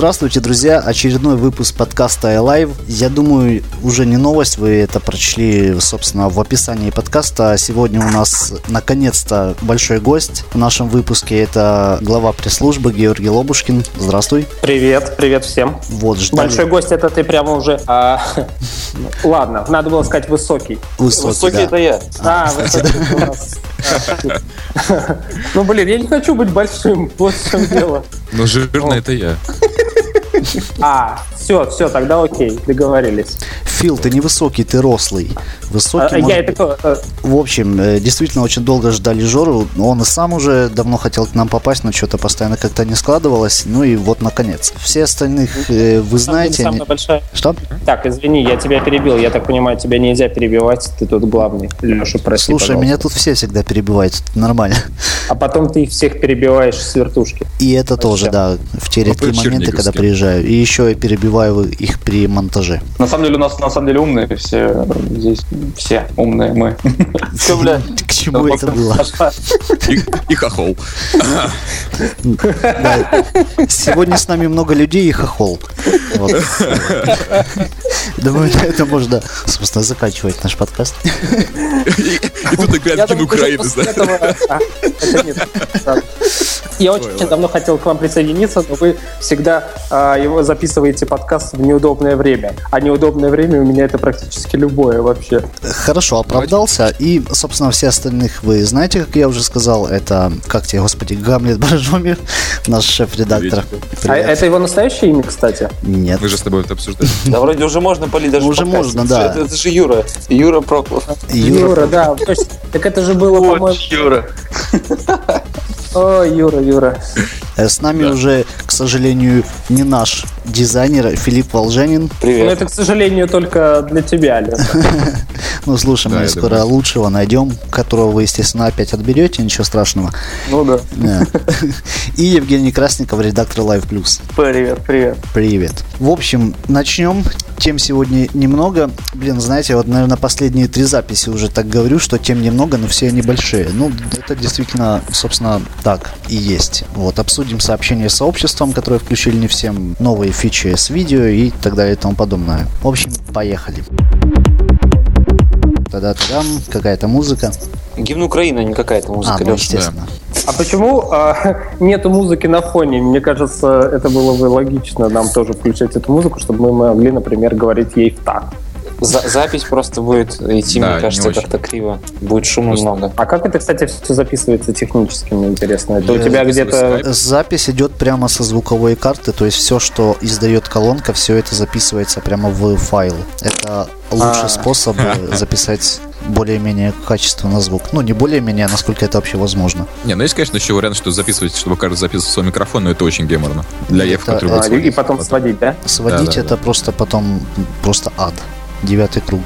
Здравствуйте, друзья! Очередной выпуск подкаста iLive. Я думаю, уже не новость, вы это прочли, собственно, в описании подкаста. Сегодня у нас, наконец-то, большой гость в нашем выпуске. Это глава пресс-службы Георгий Лобушкин. Здравствуй. Привет, привет всем. Вот, ждали. Большой гость, это ты прямо уже... а, Ладно, надо было сказать высокий. Высокий, Высокий да. это я. А, высокий у нас. Ну, блин, я не хочу быть большим, вот в чем дело. Но жирно это я. А, все, все, тогда окей, договорились. Фил, ты не высокий, ты рослый. Высокий, А, может Я это? Э, В общем, э, действительно очень долго ждали Жору. Он и сам уже давно хотел к нам попасть, но что-то постоянно как-то не складывалось. Ну и вот, наконец. Все остальных э, вы знаете. самая они- большая. Что? Так, извини, я тебя перебил. Я так понимаю, тебя нельзя перебивать, ты тут главный. Леша, прости, Слушай, пожалуйста. меня тут все всегда перебивают. Нормально. А потом ты их всех перебиваешь с вертушки. И это тоже, всё. да, в те редкие моменты, когда приезжаю. И еще я перебиваю их при монтаже. На самом деле у нас на самом деле умные все здесь. Все умные мы. Все, бля. К чему это было? И, хохол. Сегодня с нами много людей и хохол. Думаю, на этом можно, собственно, заканчивать наш подкаст. И, тут играет Кин Украины, да? А, это. Да. Я очень давно хотел к вам присоединиться, но вы всегда а, его записываете подкаст в неудобное время. А неудобное время у меня это практически любое вообще. Хорошо, оправдался. И, собственно, все остальных вы знаете, как я уже сказал. Это, как тебе, господи, Гамлет Боржомир, наш шеф-редактор. А это его настоящее имя, кстати? Нет. Мы же с тобой это обсуждали. Да вроде уже можно полить даже Уже можно, да. Это, же Юра. Юра Проклов. Юра, да. Так это же было, по-моему... Юра. О, Юра, Юра. Э, С нами уже, к сожалению, не наш дизайнер Филипп Волжанин. Но Привет. это, к сожалению, только для тебя, Леша. Ну, слушай, Да, мы скоро лучшего найдем, которого вы, естественно, опять отберете, ничего страшного. Ну да. Да. И Евгений Красников, редактор Live Plus. Привет, привет. Привет. В общем, начнем. Тем сегодня немного. Блин, знаете, вот, наверное, последние три записи уже так говорю, что тем немного, но все они большие. Ну, это действительно, собственно, так и есть. Вот, обсудим сообщения с сообществом, которые включили не всем, новые фичи с видео и так далее и тому подобное. В общем, поехали. Тогда-тогда какая-то музыка. Гимн Украины, а не какая-то А, музыка, ну, Леша. естественно. А почему а, нету музыки на фоне? Мне кажется, это было бы логично нам тоже включать эту музыку, чтобы мы могли, например, говорить ей в такт. За- запись просто будет идти, Да, мне не кажется, как-то криво. Будет шума Просто- много. А как это, кстати, все записывается технически, мне интересно? Это у Я тебя где-то... Запись идет прямо со звуковой карты, то есть все, что издает колонка, все это записывается прямо в файл. Это лучший А. способ э, записать более-менее качественно звук. Ну, не более-менее, а насколько это вообще возможно. Не, ну есть, конечно, еще вариант, что записывать, чтобы каждый записывал свой микрофон, но это очень геморно. Для Это- который А, будет и, сводить. и потом сводить, да? Сводить Да, да, это просто потом просто ад. Девятый круг.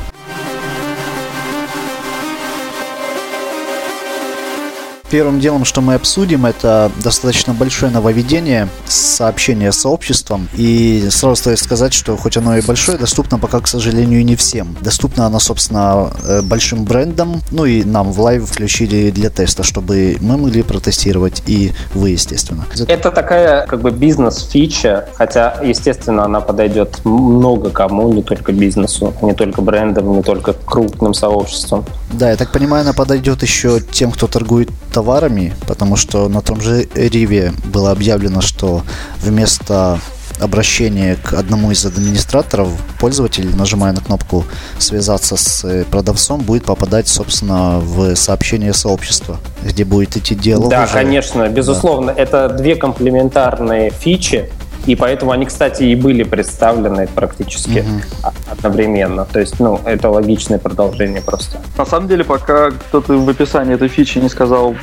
Первым делом, что мы обсудим, это достаточно большое нововведение сообщения с сообществом. И сразу стоит сказать, что хоть оно и большое, доступно пока, к сожалению, не всем. Доступно оно, собственно, э, большим брендам, ну и нам в Live включили для теста, чтобы мы могли протестировать и вы, естественно. Это такая как бы бизнес-фича, хотя, естественно, она подойдет много кому, не только бизнесу, не только брендам, не только крупным сообществам. Да, я так понимаю, она подойдет еще тем, кто торгует товарами, потому что на том же Риве было объявлено, что вместо обращения к одному из администраторов пользователь, нажимая на кнопку «Связаться с э, продавцом», будет попадать, собственно, в сообщение сообщества, где будет идти диалог. да, уже. конечно, безусловно, это две комплементарные фичи, и поэтому они, кстати, и были представлены практически о- одновременно. То есть, ну, это логичное продолжение просто. На самом деле, пока кто-то в описании этой фичи не сказал,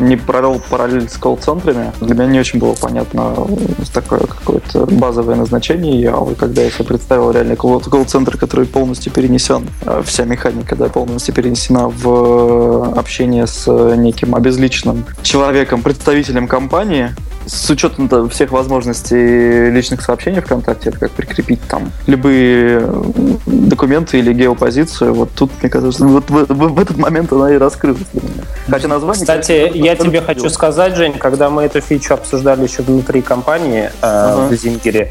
не провел параллель с колл-центрами, для меня не очень было понятно э, такое какое-то базовое назначение. Я, вот когда я себе представил реальный колл- колл-центр, который полностью перенесен, э, вся механика да, полностью перенесена в э, общение с неким обезличенным человеком, представителем компании, с учетом всех возможностей личных сообщений ВКонтакте, это как прикрепить там любые документы или геопозицию, вот тут, мне кажется, вот в, в- в этот момент она и раскрылась для меня. Хотя название... Кстати, конечно, я тебе хочу сказать, Жень, когда мы эту фичу обсуждали еще внутри компании э, Ага. в Зингере,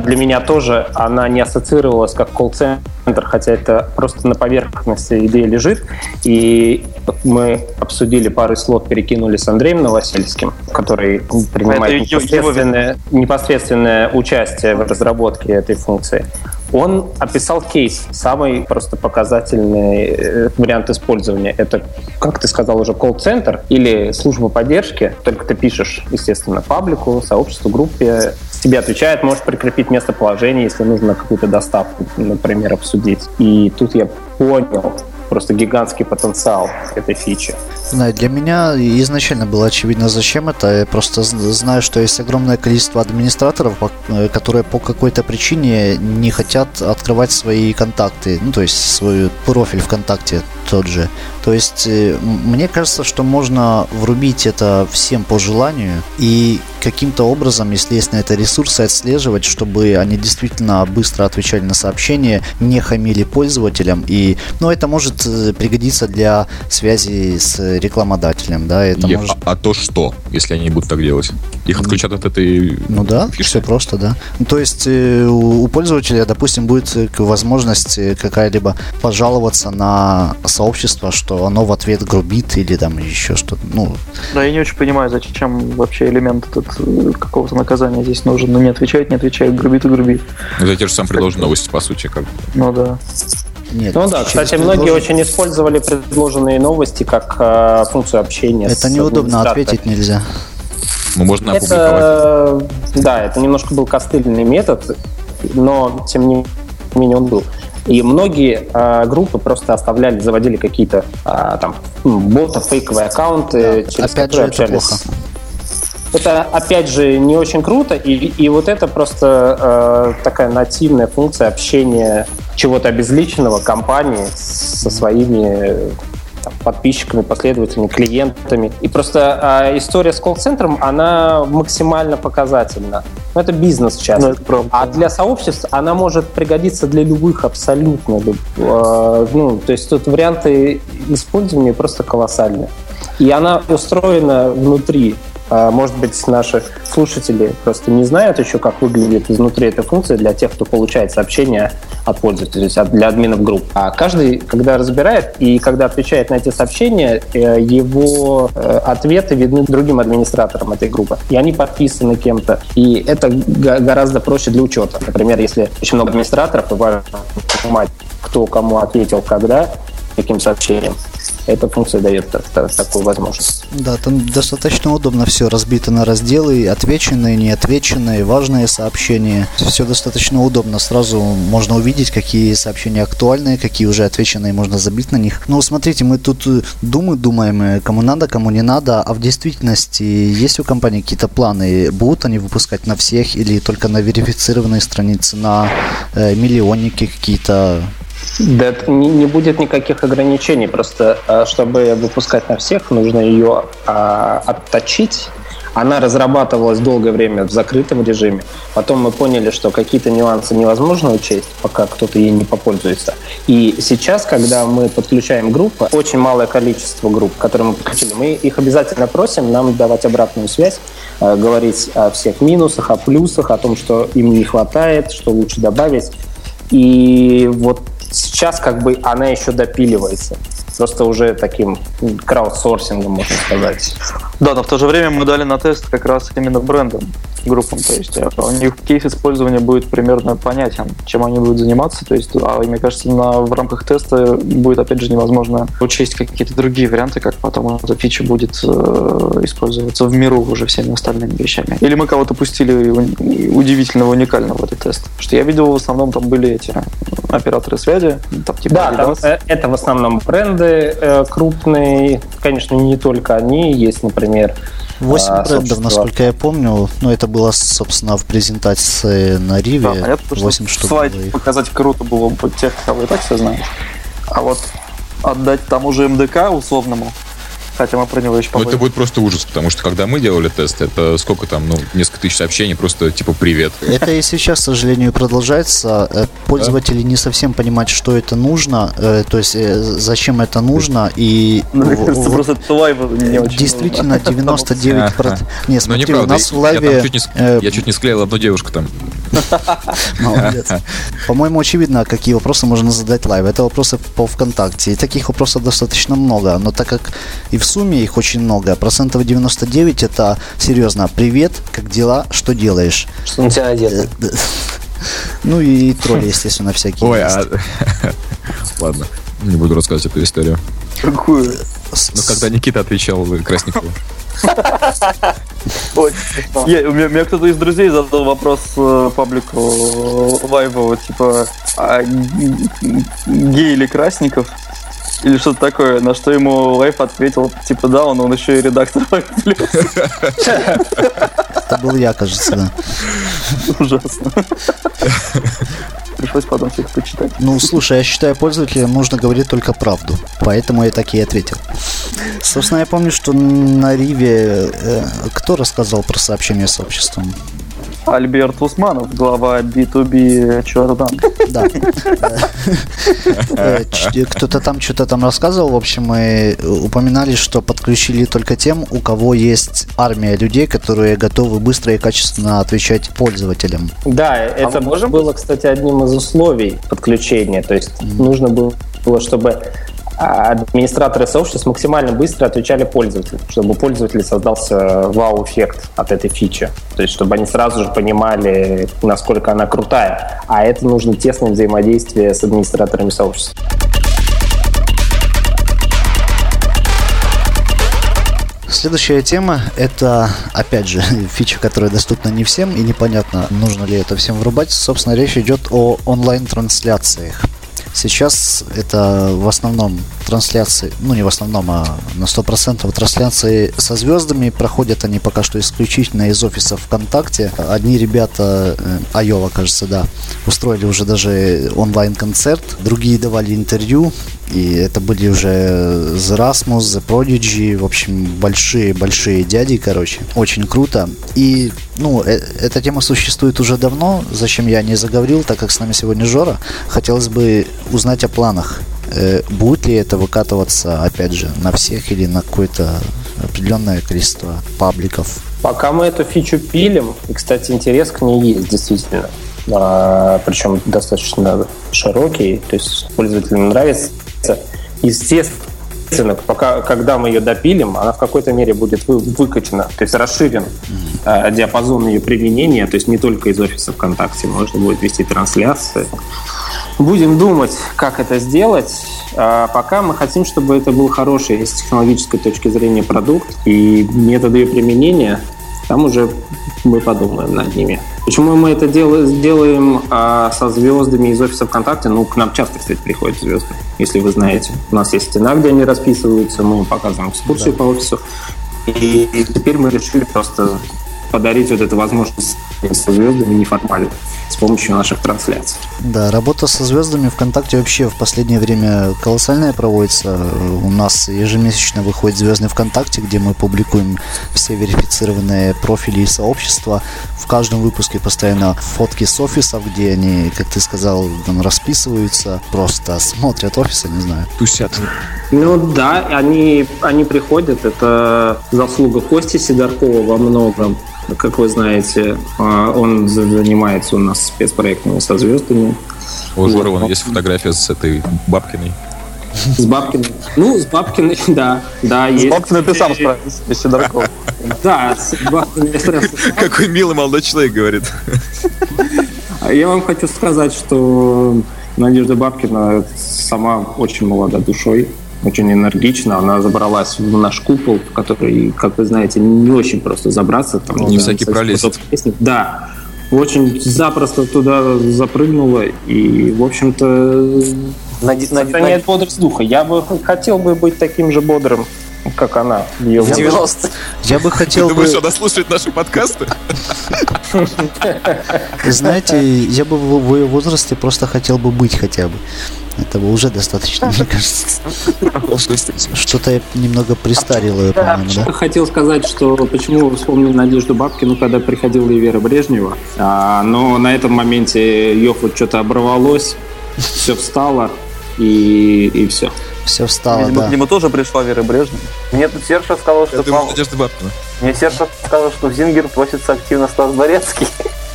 для меня тоже она не ассоциировалась как колл-центр, хотя это просто на поверхности идея лежит. И мы обсудили пару слов, перекинули с Андреем Новосельским, который принимает Это непосредственное, непосредственное участие в разработке этой функции. Он описал кейс, самый просто показательный э, вариант использования. Это, как ты сказал, уже колл-центр или служба поддержки, только ты пишешь, естественно, паблику, сообществу, группе, тебе отвечает, можешь прикрепить местоположение, если нужно какую-то доставку, например, обсудить. И тут я понял просто гигантский потенциал этой фичи. Знаю, для меня изначально было очевидно, зачем это. Я просто знаю, что есть огромное количество администраторов, э, которые по какой-то причине не хотят открывать свои контакты, ну, то есть свой профиль ВКонтакте тот же. То есть э, мне кажется, что можно врубить это всем по желанию и каким-то образом, если есть на это ресурсы, отслеживать, чтобы они действительно быстро отвечали на сообщения, не хамили пользователям. И, ну, это может э, пригодиться для связи с рекламодателем, да, это Е- может... а, а то что, если они будут так делать? Их отключат от этой Ну да, фишки? все просто, да. Ну, то есть э, у у пользователя, допустим, будет э, возможность какая-либо пожаловаться на сообщество, что оно в ответ грубит или там еще что-то. Ну, Да, я не очень понимаю, зачем вообще элемент этот какого-то наказания здесь нужен. Ну, не отвечает, не отвечает, грубит и грубит. Это те же самые предложенные новости, по сути. Как. Ну да. Нет. Ну да, кстати, многие предложение- очень использовали предложенные новости как э, функцию общения. Это с неудобно, ответить нельзя. Ну, можно опубликовать. Это, да, это немножко был костыльный метод, но тем не менее он был. И многие э, группы просто оставляли, заводили какие-то э, там м, боты, фейковые аккаунты, Да, через опять которые же, это общались. плохо. Это, опять же, не очень круто, и, и вот это просто э, такая нативная функция общения чего-то обезличенного компании со своими там, подписчиками, последователями, клиентами. И просто э, история с колл-центром, она максимально показательна. Ну, это бизнес сейчас. Ну, это. А для сообществ она может пригодиться для любых абсолютно. э, ну, то есть тут варианты использования просто колоссальные. И она устроена внутри. А, Может быть, наши слушатели просто не знают еще, как выглядит изнутри эта функция для тех, кто получает сообщения от пользователей, то есть для админов групп. А каждый, когда разбирает и когда отвечает на эти сообщения, э, его э, ответы видны другим администраторам этой группы. И они подписаны кем-то. И это гораздо проще для учета. Например, если очень много администраторов, и важно понимать, кто кому ответил, когда, каким сообщением. Эта функция дает та- та- такую возможность. Да, там достаточно удобно все разбито на разделы, отвеченные, неотвеченные, важные сообщения. Все достаточно удобно. Сразу можно увидеть, какие сообщения актуальные, какие уже отвеченные, можно забить на них. Ну, смотрите, мы тут э, думы думаем, э, кому надо, кому не надо, а в действительности есть у компании какие-то планы? Будут они выпускать на всех или только на верифицированные страницы, на э, миллионники какие-то? Да, не, не будет никаких ограничений. Просто, э, чтобы выпускать на всех, нужно ее а, отточить. Она разрабатывалась долгое время в закрытом режиме. Потом мы поняли, что какие-то нюансы невозможно учесть, пока кто-то ей не попользуется. И сейчас, когда мы подключаем группы, очень малое количество групп, которые мы подключили, мы их обязательно просим нам давать обратную связь, э, говорить о всех минусах, о плюсах, о том, что им не хватает, что лучше добавить. И вот сейчас как бы она еще допиливается. Просто уже таким краудсорсингом, можно сказать. Да, но в то же время мы дали на тест как раз именно брендам, группам. То есть э, у них кейс использования будет примерно понятен, чем они будут заниматься. То есть, а мне кажется, на, в рамках теста будет, опять же, невозможно учесть какие-то другие варианты, как потом эта фича будет э, использоваться в миру уже всеми остальными вещами. Или мы кого-то пустили удивительного, уникального в этот тест. Потому что я видел, в основном там были эти операторы связи, там типа Да, там, э, это в основном бренды э, крупные. Конечно, не только они. Есть, например, Восемь а, брендов, насколько я помню. Ну, это было, собственно, в презентации на Риве. Да, понятно, что 8 штук слайд было их. показать круто было бы тех, кого и так все знают. А вот отдать тому же МДК условному хотя мы про него еще Ну, это будет просто ужас, потому что когда мы делали тест, это сколько там, ну, несколько тысяч сообщений, просто типа «Привет». Это и сейчас, к сожалению, продолжается. Э, Пользователи не совсем понимают, что это нужно, э, то есть э, зачем это нужно, и Ну, мне в- кажется, в- просто не очень действительно 99%... Ага. Не, Ну, смотри, у нас в лайве... я чуть не склеил одну девушку там. Молодец. По-моему, очевидно, какие вопросы можно задать Live. Это вопросы по ВКонтакте. И таких вопросов достаточно много. Но так как и в сумме их очень много, процентов 99 это серьезно. Привет, как дела, что делаешь? Что на тебя надето? Э, Ну и тролли, естественно, всякие. Ой, а... Ладно, не буду рассказывать эту историю. Какую? Но когда Никита отвечал Красникову. Ой, я- у, меня, кто-то из друзей задал вопрос э, паблику э, лайва, вот, типа, а, гей или Красников? Или что-то такое, на что ему Live ответил, типа, да, он, он еще и редактор. Это был я, кажется, да. Ужасно. Пришлось потом всех почитать. Ну, слушай, я считаю, пользователям нужно говорить только правду. Поэтому я так и ответил. Собственно, я помню, что на Риве... э, кто рассказал про сообщение с обществом? Альберт Усманов, глава B2B Чордан. Да. Э, Кто-то там что-то там рассказывал. В общем, мы упоминали, что подключили только тем, у кого есть армия людей, которые готовы быстро и качественно отвечать пользователям. Да, это мы можем было, кстати, одним из условий подключения. То есть нужно было, чтобы а, администраторы сообществ максимально быстро отвечали пользователю, чтобы у пользователя создался вау-эффект от этой фичи. То есть, чтобы они сразу же понимали, насколько она крутая. А это нужно тесное взаимодействие с администраторами сообществ. Следующая тема – это, опять же, фича, которая доступна не всем, и непонятно, нужно ли это всем врубать. Собственно, речь идет о онлайн-трансляциях. Сейчас это в основном трансляции, ну не в основном, а на 100% трансляции со звездами. Проходят они пока что исключительно из офиса ВКонтакте. Одни ребята, э, Айова, кажется, да, устроили уже даже онлайн-концерт, другие давали интервью, и это были уже The Rasmus, The Prodigy, в общем, большие-большие дяди, короче. Очень круто. И, ну, э- эта тема существует уже давно, зачем я не заговорил, так как с нами сегодня Жора. Хотелось бы узнать о планах. Э, будет ли это выкатываться, опять же, на всех или на какое-то определенное количество пабликов? Пока мы эту фичу пилим, и, кстати, интерес к ней есть, действительно. А, причем достаточно широкий, то есть пользователям нравится. Естественно, пока, когда мы ее допилим, она в какой-то мере будет вы- выкачана, то есть расширен а, диапазон ее применения, то есть не только из офиса ВКонтакте можно будет вести трансляции. Будем думать, как это сделать. А пока мы хотим, чтобы это был хороший с технологической точки зрения продукт и методы ее применения. Там уже мы подумаем над ними. Почему мы это дел- делаем а, со звездами из офиса ВКонтакте? Ну, к нам часто, кстати, приходят звезды, если вы знаете. У нас есть стена, где они расписываются, мы им показываем экскурсию по офису. И теперь мы решили просто подарить вот эту возможность со звездами неформально с помощью наших трансляций. Да, работа со звездами ВКонтакте вообще в последнее время колоссальная проводится. У нас ежемесячно выходит звездный ВКонтакте, где мы публикуем все верифицированные профили и сообщества. В каждом выпуске постоянно фотки с офисов, где они, как ты сказал, там расписываются, просто смотрят офисы, не знаю. Тусят. Ну да, они, они приходят. Это заслуга Кости Сидоркова во многом. Как вы знаете, а, он за- занимается у нас спецпроектами со звездами. У Жоры вон есть фотография с этой Бабкиной. С Бабкиной. Ну, с Бабкиной, да. Да, есть. Бабка написал справился, без Сидоркова. Да, с Бабкиной я сразу- Какой милый молодой человек, говорит. А Я вам хочу сказать, что Надежда Бабкина сама очень молода душой, очень энергична. Она забралась в наш купол, в который, как вы знаете, не очень просто забраться. Там, Не знаю, всякий с- Да. Очень запросто туда запрыгнула. И, в общем-то, сохраняет бодрость духа. Я бы хотел бы быть таким же бодрым как она. в Ее В возрасте. 90 Я бы Ты хотел бы, думаешь, она слушает наши подкасты? знаете, я бы в ее возрасте просто хотел бы быть хотя бы. Этого уже достаточно, мне кажется. Что-то я немного пристарил ее, по-моему, да? Хотел сказать, что почему вы вспомнили Надежду Бабкину, когда приходила и Вера Брежнева. А, но на этом моменте ее вот что-то оборвалось, все встало и, и все. Все встало, Видимо, да. к нему тоже пришла Вера Брежнева. Мне тут Серша сказал, что Я думаю, Надежда Бабкина. Мне Серша сказал, что в Зингер просится активно Стас Борецкий.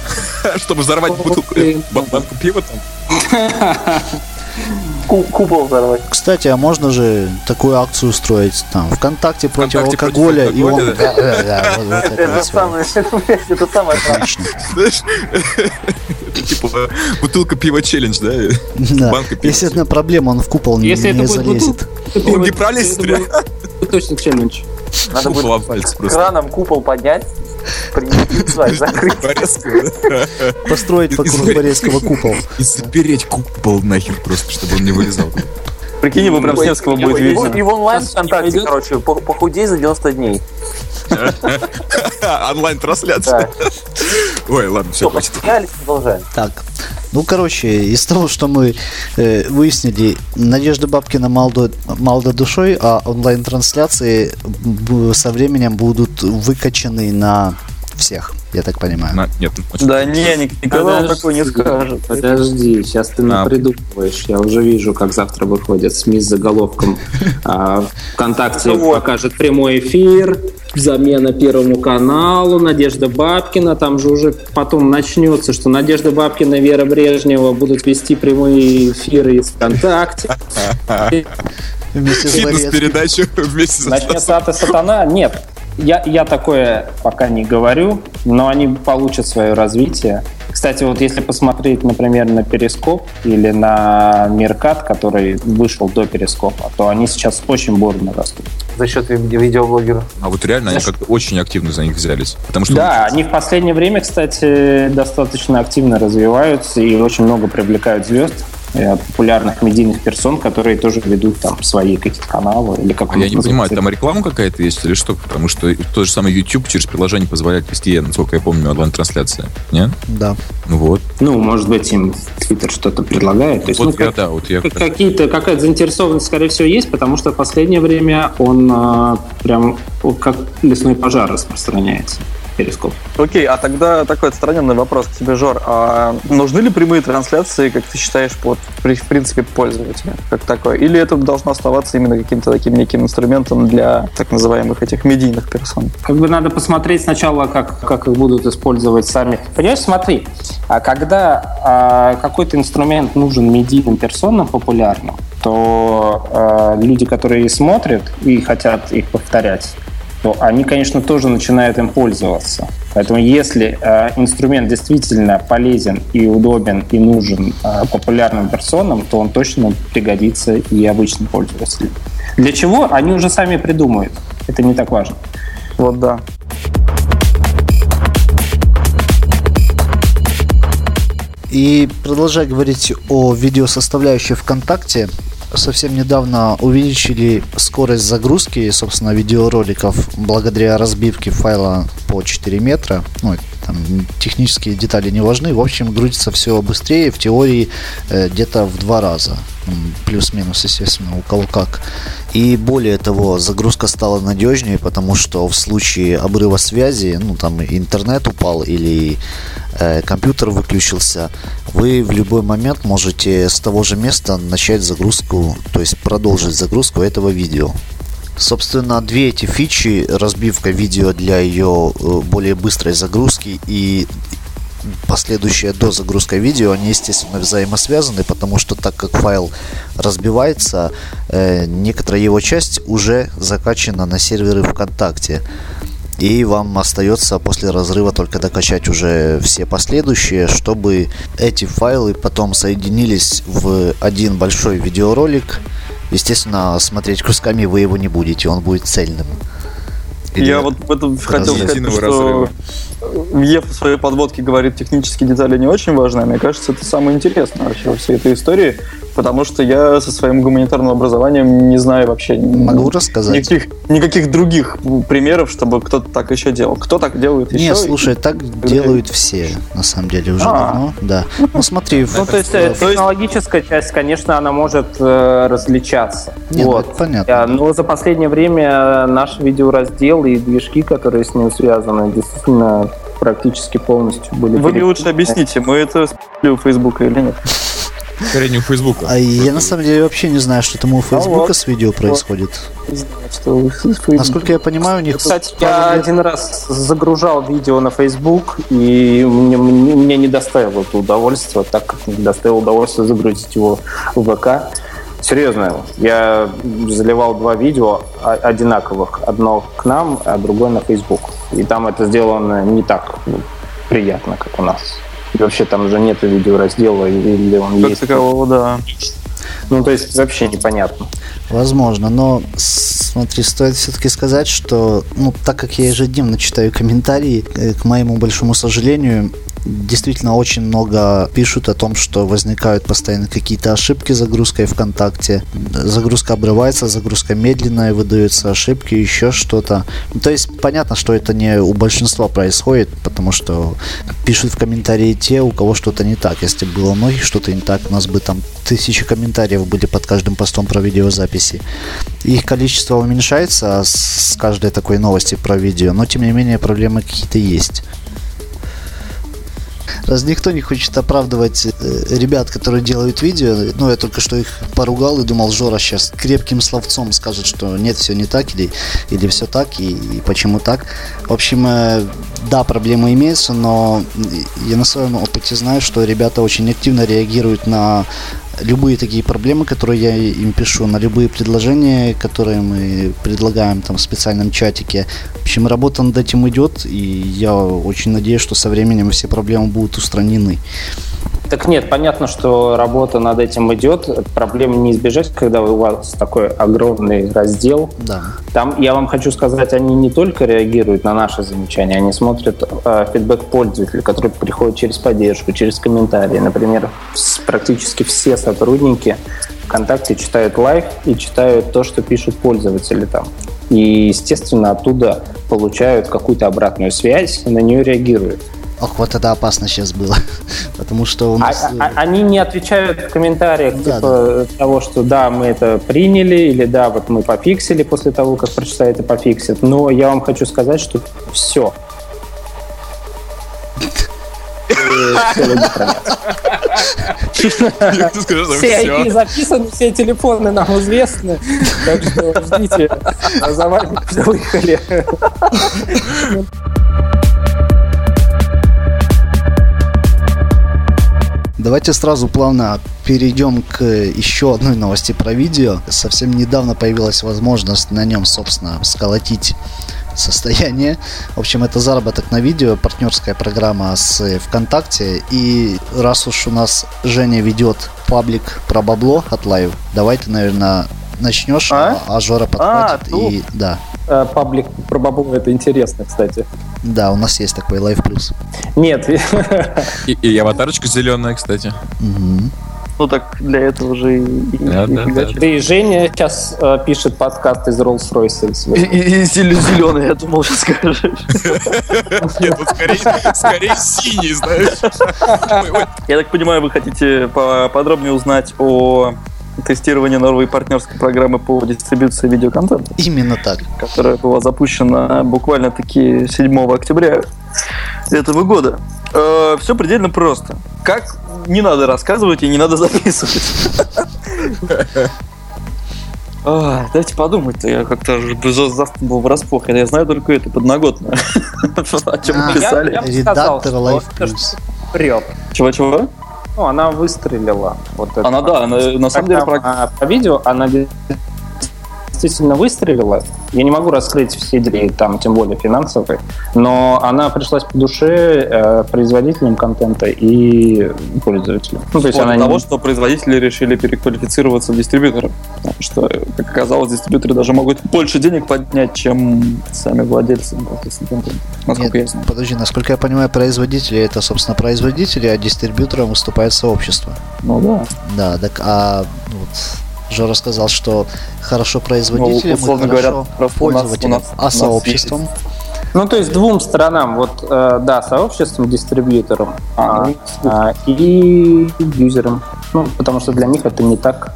Чтобы взорвать бутылку, банку пива там. Ку- Купол взорвать. Кстати, а можно же такую акцию устроить там ВКонтакте против ВКонтакте против алкоголя, и он... алкоголя, Да, да, да, вот- вот это самое, это самое Отлично. Типа бутылка пива челлендж, да? Да. Банка пива. Если одна проблема, он в купол не, залезет. Он не пролезет, Точно челлендж. Надо будет Купол просто. краном купол поднять, принести и закрыть. Построить вокруг Борецкого купол. И запереть купол нахер просто, чтобы он не вылезал. Прикинь, его прям с Невского будет видно. И в онлайн ВКонтакте, короче, пох- похудей за 90 дней. Онлайн-трансляция. Ой, ладно, все, хватит. продолжаем. Так, ну, короче, из того, что мы э, выяснили, Надежда Бабкина мало, до- мало до душой, а онлайн-трансляции со временем будут выкачаны на всех, я так понимаю. На- Нет, очень- Да не, Ник- никогда он Подожди, такой не скажет. Подожди, сейчас ты А. придумываешь. Я уже вижу, как завтра выходят СМИ с заголовком а, ВКонтакте Вот. покажет прямой эфир, замена Первому каналу, Надежда Бабкина. Там же уже потом начнется, что Надежда Бабкина и Вера Брежнева будут вести прямые эфиры из ВКонтакте. Фитнес-передачу вместе с Начнется сатана? Нет. Я, я такое пока не говорю, но они получат свое развитие. Кстати, вот если посмотреть, например, на Перископ или на Меркат, который вышел до Перископа, то они сейчас очень бурно растут. За счет ви- видеоблогеров. А вот реально они как-то очень активно за них взялись. Потому что Да, они в последнее время, кстати, достаточно активно развиваются и очень много привлекают звезд, популярных медийных персон, которые тоже ведут там свои какие-то каналы или как А я не понимаю, там реклама какая-то есть или что? Потому что тот же самый YouTube через приложение позволяет вести, насколько я помню, онлайн-трансляция. Нет? Да. Ну вот. Ну, может быть, им Твиттер что-то предлагает. То есть, ну, Вот я, как- да, вот я... как- какие-то, какая-то заинтересованность, скорее всего, есть, потому что в последнее время он а, прям как лесной пожар распространяется. Перископ. Окей, а тогда такой отстраненный вопрос к тебе, Жор. А нужны ли прямые трансляции, как ты считаешь, вот, при- в принципе, пользователя как такое? Или это должно оставаться именно каким-то таким неким инструментом для так называемых этих медийных персон? Как бы надо посмотреть сначала, как, как их будут использовать сами. Понимаешь, смотри, а когда а, какой-то инструмент нужен медийным персонам популярным, то а, люди, которые смотрят и хотят их повторять, то они, конечно, тоже начинают им пользоваться. Поэтому если э, инструмент действительно полезен и удобен и нужен э, популярным персонам, то он точно пригодится и обычным пользователям. Для чего? Они уже сами придумают. Это не так важно. Вот да. И продолжая говорить о видеосоставляющей ВКонтакте, совсем недавно увеличили скорость загрузки, собственно, видеороликов благодаря разбивке файла по 4 метра. Ну, там технические детали не важны. В общем, грузится все быстрее, в теории э, где-то в два раза. Плюс-минус, естественно, у кого как. И более того, загрузка стала надежнее, потому что в случае обрыва связи, ну там интернет упал или э, компьютер выключился, вы в любой момент можете с того же места начать загрузку, то есть продолжить загрузку этого видео. Собственно, две эти фичи, разбивка видео для ее э, более быстрой загрузки и последующая дозагрузка видео, они, естественно, взаимосвязаны, потому что так как файл разбивается, э, некоторая его часть уже закачана на серверы ВКонтакте. И вам остается после разрыва только докачать уже все последующие, чтобы эти файлы потом соединились в один большой видеоролик. Естественно, смотреть кусками вы его не будете, он будет цельным. Или- Я вот в этом хотел сказать, что. Ев в своей подводке говорит, технические детали не очень важны. Мне кажется, это самое интересное вообще во всей этой истории, Потому что я со своим гуманитарным образованием не знаю вообще Могу рассказать? никаких, никаких других примеров, чтобы кто-то так еще делал. Кто так делает еще? Не, слушай, так делают все, на самом деле, уже А. давно. Да. Ну смотри, Ну, то есть, э, технологическая часть, конечно, она может э, различаться. Не, ну, вот. это понятно. Я- но за последнее время наш видеораздел и движки, которые с ним связаны, действительно практически полностью были Вы мне лучше объясните, мы это с**ли у Фейсбука или нет? Скорее не у Фейсбука. А я на самом деле вообще не знаю, что там у Фейсбука вот. с видео происходит. Не знаю, что вы с Фейсбука. Насколько я понимаю, у них Кстати, я один раз загружал видео на Facebook, и мне, мне, мне не доставило это удовольствие, так как не доставило удовольствие загрузить его в ВК. Серьезно, я заливал два видео одинаковых. Одно к нам, а другое на Facebook. И там это сделано не так приятно, как у нас. Вообще там уже нет видеораздела, или он Как есть. такового, да. Ну, то есть вообще непонятно. Возможно, но смотри, стоит все-таки сказать, что, ну, так как я ежедневно читаю комментарии, э, к моему большому сожалению, действительно очень много пишут о том, что возникают постоянно какие-то ошибки с загрузкой ВКонтакте. Загрузка обрывается, загрузка медленная, выдаются ошибки, еще что-то. Ну, То есть понятно, что это не у большинства происходит, потому что пишут в комментарии те, у кого что-то не так. Если бы было многих что-то не так, у нас бы там тысячи комментариев были под каждым постом про видеозаписи. Их количество уменьшается с каждой такой новости про видео, но тем не менее проблемы какие-то есть. Раз никто не хочет оправдывать э, ребят, которые делают видео, ну я только что их поругал и думал, Жора сейчас крепким словцом скажет, что нет, все не так или, или все так и, и почему так. В общем, э, да, проблемы имеются, но я на своем опыте знаю, что ребята очень активно реагируют на любые такие проблемы, которые я им пишу, на любые предложения, которые мы предлагаем там в специальном чатике. В общем, работа над этим идет, и я очень надеюсь, что со временем все проблемы будут устранены. Так нет, понятно, что работа над этим идет. Проблем не избежать, когда у вас такой огромный раздел. Да. Там, я вам хочу сказать, они не только реагируют на наши замечания, они смотрят э, фидбэк пользователей, который приходит через поддержку, через комментарии. Например, практически все сотрудники ВКонтакте читают Live и читают то, что пишут пользователи там. И, естественно, оттуда получают какую-то обратную связь и на нее реагируют. Ох, вот это опасно сейчас было. Потому что у А- нас... а- они не отвечают в комментариях Да, типа того, что да, мы это приняли, или да, вот мы пофиксили после того, как прочитают и пофиксят. Но я вам хочу сказать, что все. Все. IP записаны, все телефоны нам известны. Так что ждите. А За вами выехали. Давайте сразу плавно перейдем к еще одной новости про видео. Совсем недавно появилась возможность на нем, собственно, сколотить состояние. В общем, это заработок на видео, партнерская программа с ВКонтакте. И раз уж у нас Женя ведет паблик про бабло от Live, давай ты, наверное, начнешь, а, А? а Жора подхватит. ну. и да, Э, Паблик про бабло, это интересно, кстати. да, у нас есть такой Live Plus. Нет, И, и аватарочка зеленая, кстати. Мгм. Ну так для этого же и, и- Да, и да, фигачит. да и Женя сейчас э, пишет подкаст из Rolls-Royce. И, и, и зеленый, я думал, сейчас скажешь. Нет, вот скорее, скорее синий, знаешь. Я так понимаю, вы хотите подробнее узнать о тестировании новой партнерской программы по дистрибуции видеоконтента, Именно так. которая была запущена буквально-таки 7 октября этого года. все предельно просто. Как не надо рассказывать и не надо записывать. А, Дайте подумать, я как-то застан был врасплох. Я знаю только это подноготное. О чем А. писали. Редактор. Чего-чего? Ну, она выстрелила. Вот Она, да, она, на самом деле, Программа по видео, она действительно выстрелила. Я не могу раскрыть все дели, там, тем более финансовые, но она пришлась по душе э, производителям контента и пользователям. Ну, то есть она того, не... что производители решили переквалифицироваться в дистрибьютора. Потому что, как оказалось, дистрибьюторы даже могут больше денег поднять, чем сами владельцы. Насколько Нет, я знаю. Подожди, насколько я понимаю, производители это, собственно, производители, а дистрибьютором выступает сообщество. Ну да. Да, так а вот Жора сказал, что хорошо производителям ну, условно говоря, пользователям, нас, а сообществом? Ну, то есть двум сторонам, вот, э, да, сообществом, дистрибьютором а, ну, а, и юзерам. Ну, потому что для них это не так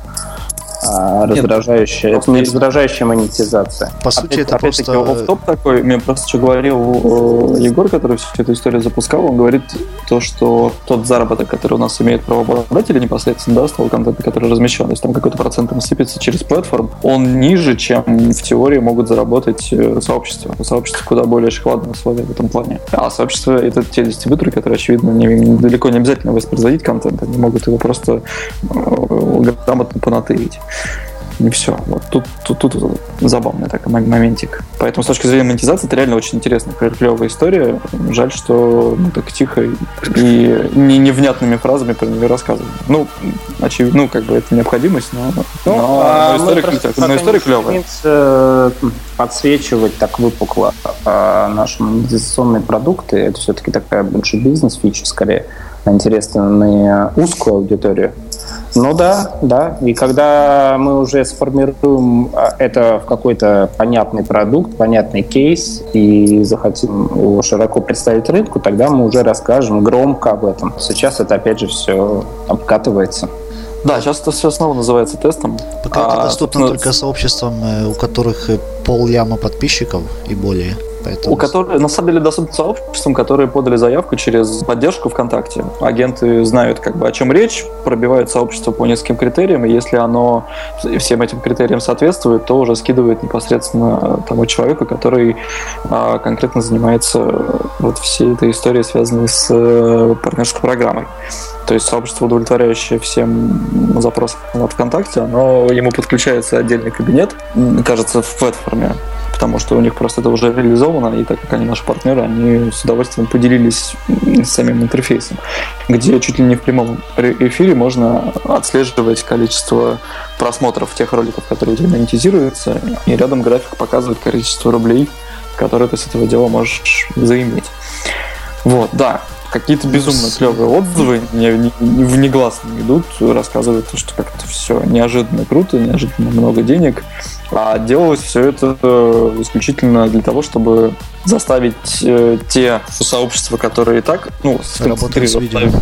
а, раздражающая, Нет, это не раздражающая монетизация. По сути, это опять-таки просто... офф-топ такой, мне просто что говорил Егор, который всю эту историю запускал, он говорит то, что тот заработок, который у нас имеет правообладатели непосредственно, да, с того контента, который размещен, то есть там какой-то процент там сыпется через платформ, он ниже, чем в теории могут заработать э, сообщества. У сообщества куда более шоколадные условия в этом плане. А сообщество — это те дистрибьюторы, которые, очевидно, не, далеко не обязательно воспроизводить контент, они могут его просто э, грамотно понатырить. И все. Вот тут, тут, тут забавный такой моментик. Поэтому с точки зрения монетизации это реально очень интересная, клевая история. Жаль, что мы так тихо и не невнятными фразами про нее рассказываем. Ну, очевидно, ну, как бы это необходимость, но, ну, но, а но история, но история клевая. Подсвечивать так выпукло а, наши монетизационные продукты, это все-таки такая больше бизнес-фича, скорее, интересна на узкую аудиторию. Ну да, да. И когда мы уже сформируем а, это в какой-то понятный продукт, понятный кейс и захотим его широко представить рынку, тогда мы уже расскажем громко об этом. Сейчас это опять же все обкатывается. Да, сейчас это все снова называется тестом. Пока а, это доступно ну, только сообществам, э, у которых э, пол ляма подписчиков и более. Поэтому... У которых, на самом деле, доступно сообществам, которые подали заявку через поддержку ВКонтакте. Агенты знают, как бы, о чем речь, пробивают сообщество по нескольким критериям, и если оно всем этим критериям соответствует, то уже скидывает непосредственно тому человеку, который а, конкретно занимается вот всей этой историей, связанной с а, партнерской программой. То есть сообщество, удовлетворяющее всем запросам от ВКонтакте, оно, ему подключается отдельный кабинет, кажется, в веб-форме, потому что у них просто это уже реализовано, и так как они наши партнеры, они с удовольствием поделились самим интерфейсом, где чуть ли не в прямом эфире можно отслеживать количество просмотров тех роликов, которые у тебя монетизируются, и рядом график показывает количество рублей, которые ты с этого дела можешь заиметь. Вот, да, какие-то безумно клевые отзывы не, не, внегласно идут, рассказывают, что как-то все неожиданно круто, неожиданно много денег. А делалось все это э, исключительно для того, чтобы заставить э, те сообщества, которые и так, ну.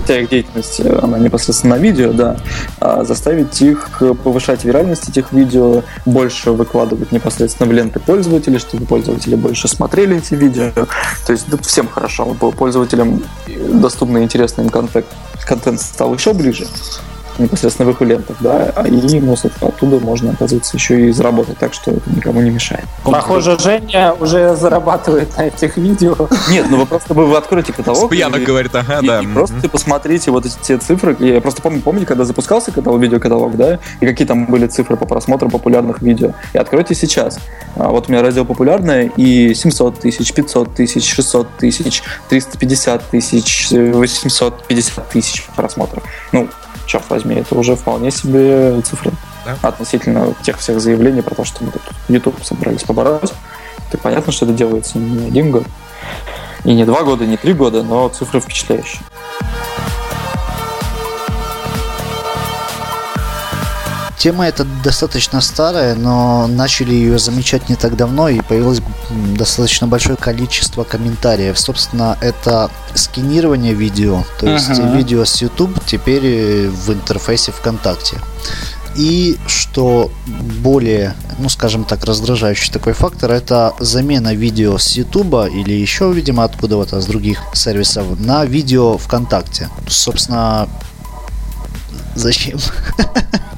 Вся их деятельность, э, она непосредственно на видео, да, а заставить их э, повышать виральность этих видео, больше выкладывать непосредственно в ленты пользователей, чтобы пользователи больше смотрели эти видео. То есть да, всем хорошо. Пользователям доступный интересный им контент, контент стал еще ближе непосредственно в их лентах, да, а и ну, оттуда можно, оказывается, еще и заработать, так что это никому не мешает. Похоже, Женя уже зарабатывает на этих видео. Нет, ну вы просто вы, вы откроете каталог. Пьянок говорит, ага, и, да. И просто посмотрите вот эти те цифры. Я просто помню, помните, когда запускался каталог, видеокаталог, да, и какие там были цифры по просмотру популярных видео. И откройте сейчас. А вот у меня раздел популярное, и 700 тысяч, 500 тысяч, 600 тысяч, 350 тысяч, 850 тысяч просмотров. Ну, черт возьми, это уже вполне себе цифры да? относительно тех всех заявлений про то, что мы тут YouTube собрались побороть. Так понятно, что это делается не один год, и не два года, не три года, но цифры впечатляющие. Тема эта достаточно старая, но начали ее замечать не так давно, и появилось достаточно большое количество комментариев. Собственно, это сканирование видео, то есть uh-huh. видео с YouTube теперь э, в интерфейсе ВКонтакте. И что более, ну скажем так, раздражающий такой фактор, это замена видео с YouTube или еще, видимо, откуда-то с других сервисов на видео ВКонтакте. Собственно, зачем?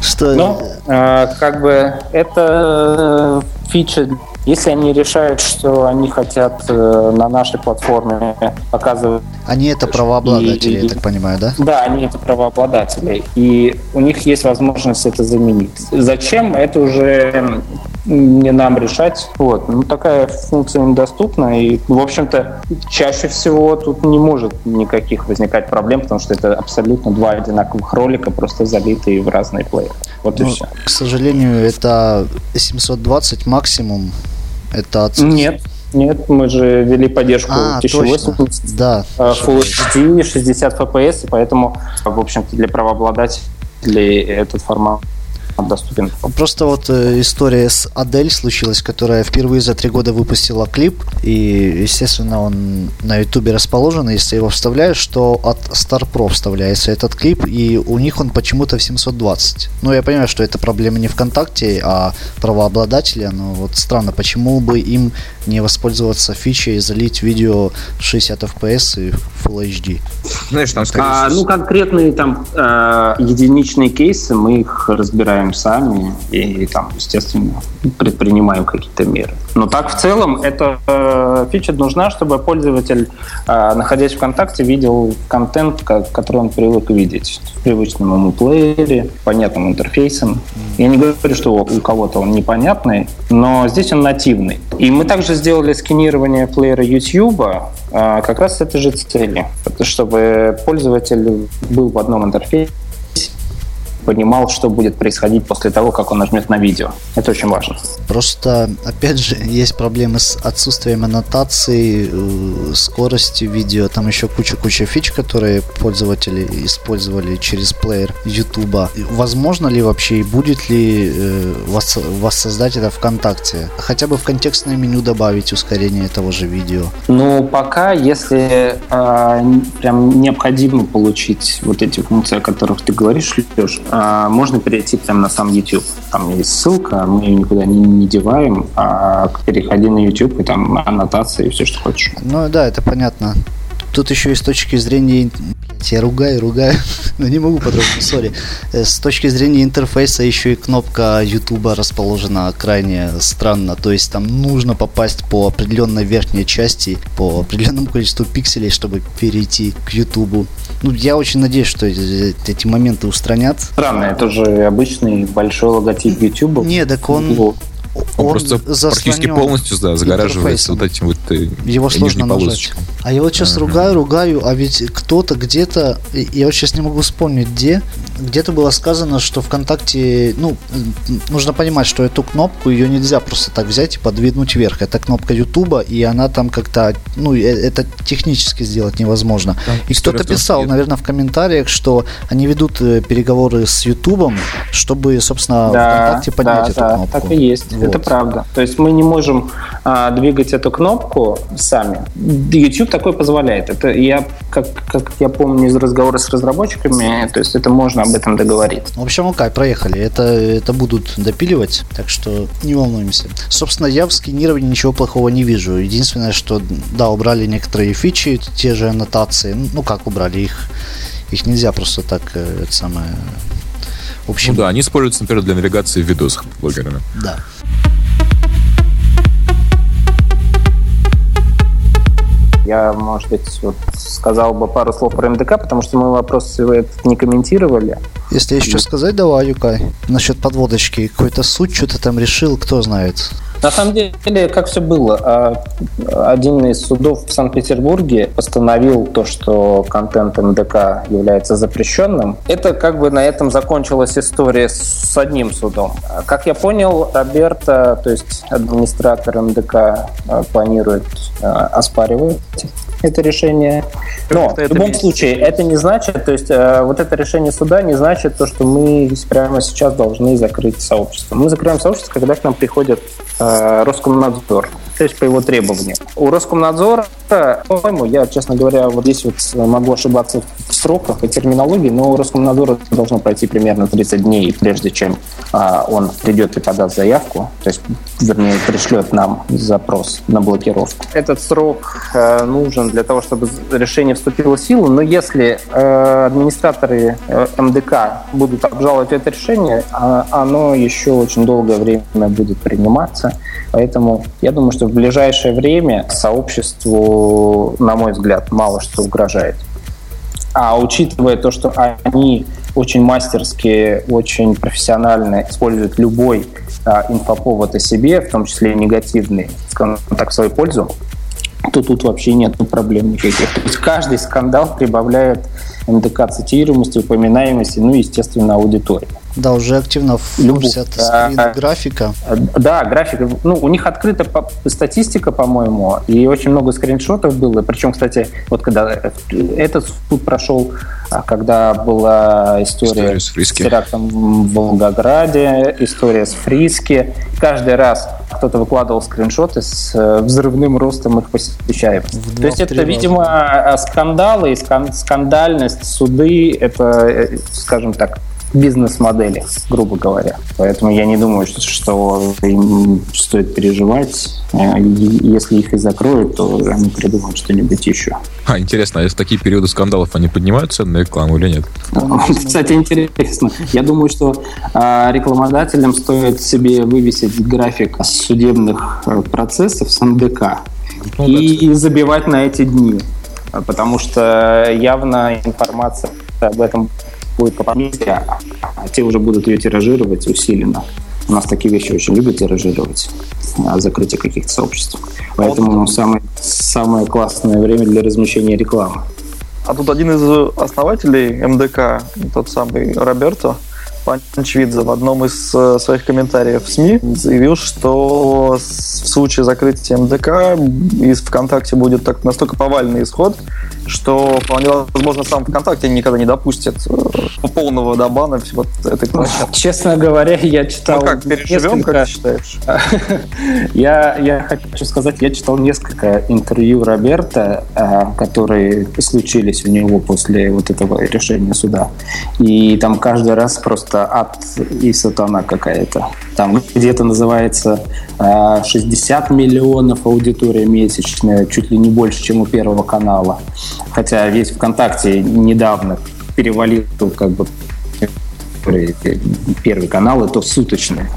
Что... Ну, э, как бы это э, фича Если они решают, что они хотят э, на нашей платформе показывать... Они это правообладатели, И- я так понимаю, да? Да, они это правообладатели, и у них есть возможность это заменить. Зачем, это уже не нам решать. Вот. Ну, такая функция им доступна, и, в общем-то, чаще всего тут не может никаких возникать проблем, потому что это абсолютно два одинаковых ролика, просто залитые в разные плееры. Вот и Ну, все. к сожалению, это 720 максимум. Это от... Нет, нет, мы же ввели поддержку А, точно. 1080, Да. э, Full HD, 60 FPS, и поэтому, в общем-то, для правообладателей этот формат доступен. Просто вот э, история с Адель случилась, которая впервые за три года выпустила клип, и, естественно, он на ютубе расположен, если его вставляешь, то от Star Pro вставляется этот клип, и у них он почему-то в 720. Ну, я понимаю, что это проблема не ВКонтакте, а правообладателя, но вот странно, почему бы им не воспользоваться фичей и залить видео в 60 FPS и Full HD. Знаешь, там скорее А, всего, ну, конкретные там э, единичные кейсы, мы их разбираем сами и там, естественно, предпринимаем какие-то меры. Но так в целом эта э, фича нужна, чтобы пользователь, э, находясь в ВКонтакте, видел контент, ко- который он привык видеть в привычном ему плеере, понятным интерфейсом. Я не говорю, что у кого-то он непонятный, но здесь он нативный. И мы также сделали сканирование плеера YouTube а, как раз с этой же Это чтобы пользователь был в одном интерфейсе, понимал, что будет происходить после того, как он нажмет на видео. Это очень важно. Просто, опять же, есть проблемы с отсутствием аннотации, э, скорости видео, там еще куча-куча фич, которые пользователи использовали через плеер YouTube. Возможно ли вообще и будет ли э, вос- воссоздать это ВКонтакте? Хотя бы в контекстное меню добавить ускорение того же видео. Ну, пока, если а, н- прям необходимо получить вот эти функции, о которых ты говоришь, Леш, а, можно перейти прямо на сам YouTube. Там есть ссылка, мы ее никуда не, не деваем, а переходи на YouTube, и там аннотации и все, что хочешь. Ну да, это понятно. Тут еще и с точки зрения... Блядь, Я ругаю, ругаю, но не могу по-другому, сори. Э, С точки зрения интерфейса еще и кнопка YouTube расположена крайне странно. То есть там нужно попасть по определенной верхней части, по определенному количеству пикселей, чтобы перейти к YouTube. Ну, я очень надеюсь, что э, эти моменты устранят. Странно, это же обычный большой логотип YouTube. Не, так он, Вот. он, просто практически полностью да, загораживается вот этим вот э, Его сложно нажать. А я вот сейчас Ага. ругаю, ругаю, а ведь кто-то где-то, я вот сейчас не могу вспомнить где, где-то было сказано, что ВКонтакте, ну, нужно понимать, что эту кнопку ее нельзя просто так взять и подвинуть вверх. Это кнопка Ютуба, и она там как-то, ну, э, это технически сделать невозможно. и кто-то писал, наверное, в комментариях, что они ведут э, переговоры с Ютубом, чтобы, собственно, ВКонтакте поднять да, эту да, кнопку. так и есть. Вот. Это правда. То есть мы не можем а, двигать эту кнопку сами. YouTube такое позволяет. Это я, как, как я помню из разговора с разработчиками, то есть это можно об этом договориться. В общем, окей, проехали. Это, это будут допиливать, так что не волнуемся. Собственно, я в сканировании ничего плохого не вижу. Единственное, что, да, убрали некоторые фичи, те же аннотации. Ну, как убрали их? Их нельзя просто так, э, это самое... В общем, Ну да, они используются, например, для навигации в видосах блогерами. да. Я, может быть, вот сказал бы пару слов про МДК, потому что мы вопрос этот не комментировали. Если еще сказать, давай, Юкай, насчет подводочки. Какой-то суть что-то там решил, кто знает. На самом деле, как все было, а, один из судов в Санкт-Петербурге постановил то, что контент МДК является запрещенным. Это как бы на этом закончилась история с одним судом. Как я понял, Роберта, то есть администратор МДК, а, планирует а, оспаривать это решение. Но в это любом вместе. случае это не значит, то есть э, вот это решение суда не значит то, что мы прямо сейчас должны закрыть сообщество. Мы закрываем сообщество, когда к нам приходит э, Роскомнадзор, то есть по его требованию. У Роскомнадзора, по-моему, я, честно говоря, вот здесь вот могу ошибаться в сроках и терминологии, но у Роскомнадзора должно пройти примерно 30 дней, прежде чем э, он придет и подаст заявку, то есть, вернее, пришлет нам запрос на блокировку. Этот срок э, нужен для того, чтобы решение вступило в силу, но если э, администраторы э, МДК будут обжаловать это решение, а, оно еще очень долгое время будет приниматься, поэтому я думаю, что в ближайшее время сообществу, на мой взгляд, мало что угрожает. А учитывая то, что они очень мастерски, очень профессионально используют любой а, инфоповод о себе, в том числе негативный, скажем так, в свою пользу, то тут вообще нет проблем никаких. То есть каждый скандал прибавляет МДК цитируемости, упоминаемости, ну и, естественно, аудитории. Да, уже активно форсят скрин графика. Да, графика. Ну, у них открыта статистика, по-моему, и очень много скриншотов было. Причем, кстати, вот когда этот суд прошел, а когда была история, история с, с терактом в Волгограде, история с Фриски, каждый раз кто-то выкладывал скриншоты с э, взрывным ростом их посещаемости. То есть это, видимо, скандалы, скандальность, суды, это, э, скажем так, бизнес-модели, грубо говоря. Поэтому я не думаю, что, что им стоит переживать. Э, если их и закроют, то они придумают что-нибудь еще. А, интересно, а если такие периоды скандалов, они поднимают цены на рекламу или нет? Кстати, интересно. Я думаю, что а, рекламодателям стоит себе вывесить график судебных э, процессов с НДК ну, и, и забивать на эти дни. Потому что явно информация об этом будет по поместье, а те уже будут ее тиражировать усиленно. У нас такие вещи очень любят тиражировать, а закрытие каких-то сообществ. Поэтому самое, самое классное время для размещения рекламы. А тут один из основателей МДК, тот самый Роберто, Панчвидзе в одном из э, своих комментариев в СМИ заявил, что в случае закрытия МДК из ВКонтакте будет так, настолько повальный исход, что вполне возможно сам ВКонтакте никогда не допустит э, полного добана вот этой площадки. Честно говоря, я читал... Ну как, переживем, несколько... как ты считаешь? я, я хочу сказать, я читал несколько интервью Роберта, э, которые случились у него после вот этого решения суда. И там каждый раз просто ад и сатана какая-то. Там где-то называется 60 э, миллионов аудитория месячная, чуть ли не больше, чем у Первого канала хотя весь ВКонтакте недавно перевалил как бы первый канал, и то суточные.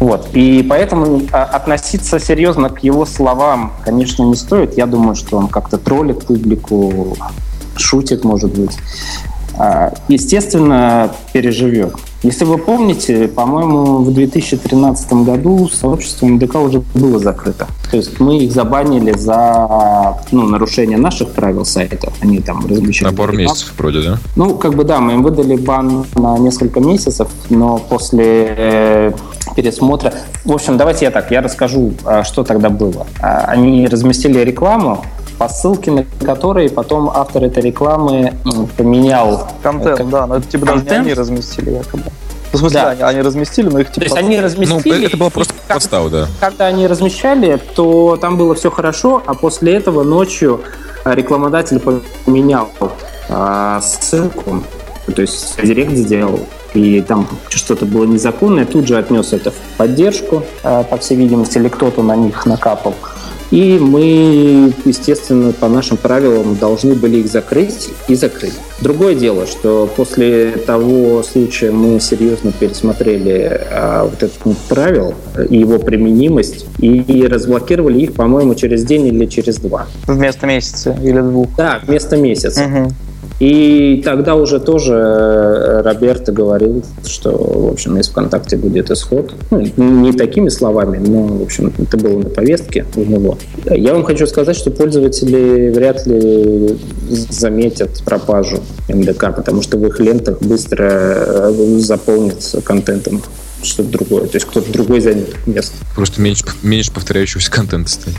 Вот. И поэтому а, относиться серьезно к его словам, конечно, не стоит. Я думаю, что он как-то троллит публику, шутит, может быть. А, естественно, переживет. Если вы помните, по-моему, в 2013 году сообщество МДК уже было закрыто. То есть мы их забанили за ну, нарушение наших правил сайта. Они там размещали. На пару месяцев вроде, да? Ну, как бы да, мы им выдали бан на несколько месяцев, но после э, пересмотра... В общем, давайте я так, я расскажу, а, что тогда было. А, они разместили рекламу, по ссылке на которые потом автор этой рекламы поменял. Контент, как... да, но это типа контент. даже не они разместили якобы. Ну, в смысле, да. они, они разместили, но их типа... То есть они разместили... Ну, это было просто подстава, да. Когда они размещали, то там было все хорошо, а после этого ночью рекламодатель поменял а, ссылку, то есть директ сделал, и там что-то было незаконное, тут же отнес это в поддержку, а, по всей видимости, или кто-то на них накапал. И мы, естественно, по нашим правилам должны были их закрыть и закрыть. Другое дело, что после того случая мы серьезно пересмотрели а, вот этот пункт правил и его применимость и разблокировали их, по-моему, через день или через два. Вместо месяца или двух? Да, вместо месяца. Угу. И тогда уже тоже э, Роберто говорил, что, в общем, из ВКонтакте будет исход. Ну, не такими словами, но, в общем, это было на повестке у него. Я вам хочу сказать, что пользователи вряд ли заметят пропажу МДК, потому что в их лентах быстро э, заполнится контентом что-то другое. То есть кто-то другой займет место. Просто меньше, меньше повторяющегося контента стоит.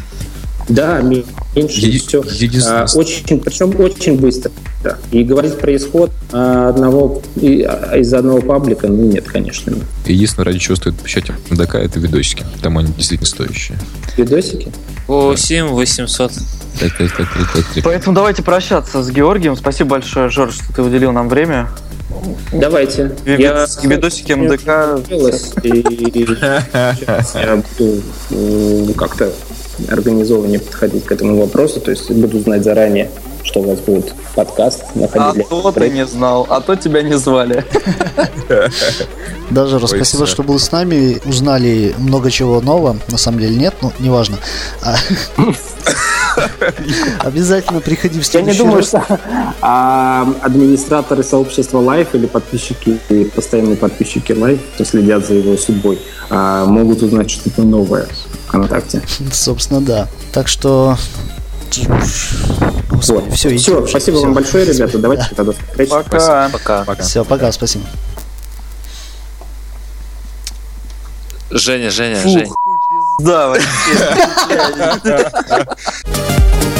Да, меньше Е- все. А, очень, причем очень быстро. Да. И говорить про исход одного а, из одного паблика, ну нет, конечно. Единственное, ради чего стоит посещать МДК, это видосики. Там они действительно стоящие. Видосики? По 7 800. Поэтому давайте прощаться с Георгием. Спасибо большое, Жорж, что ты уделил нам время. Давайте. Я... Видосики МДК. Понравилось, И сейчас я буду м, как-то организованнее подходить к этому вопросу, то есть буду знать заранее, что у вас будет подкаст. А находить то ты не знал, а то тебя не звали. Даже спасибо, что был с нами. Узнали много чего нового. На самом деле нет, но неважно. А- Обязательно приходи в Я следующий не думаю, раз. что а, администраторы сообщества Life или подписчики, и постоянные подписчики Life, кто следят за его судьбой, а, могут узнать что-то новое ВКонтакте. Собственно, да. Так что... Господи, все, Все, уже. спасибо Всё. вам большое, ребята. Давайте тогда встретимся. Пока. Пока. Пока. Все, пока, спасибо. Женя, Женя, Женя. Да, вообще.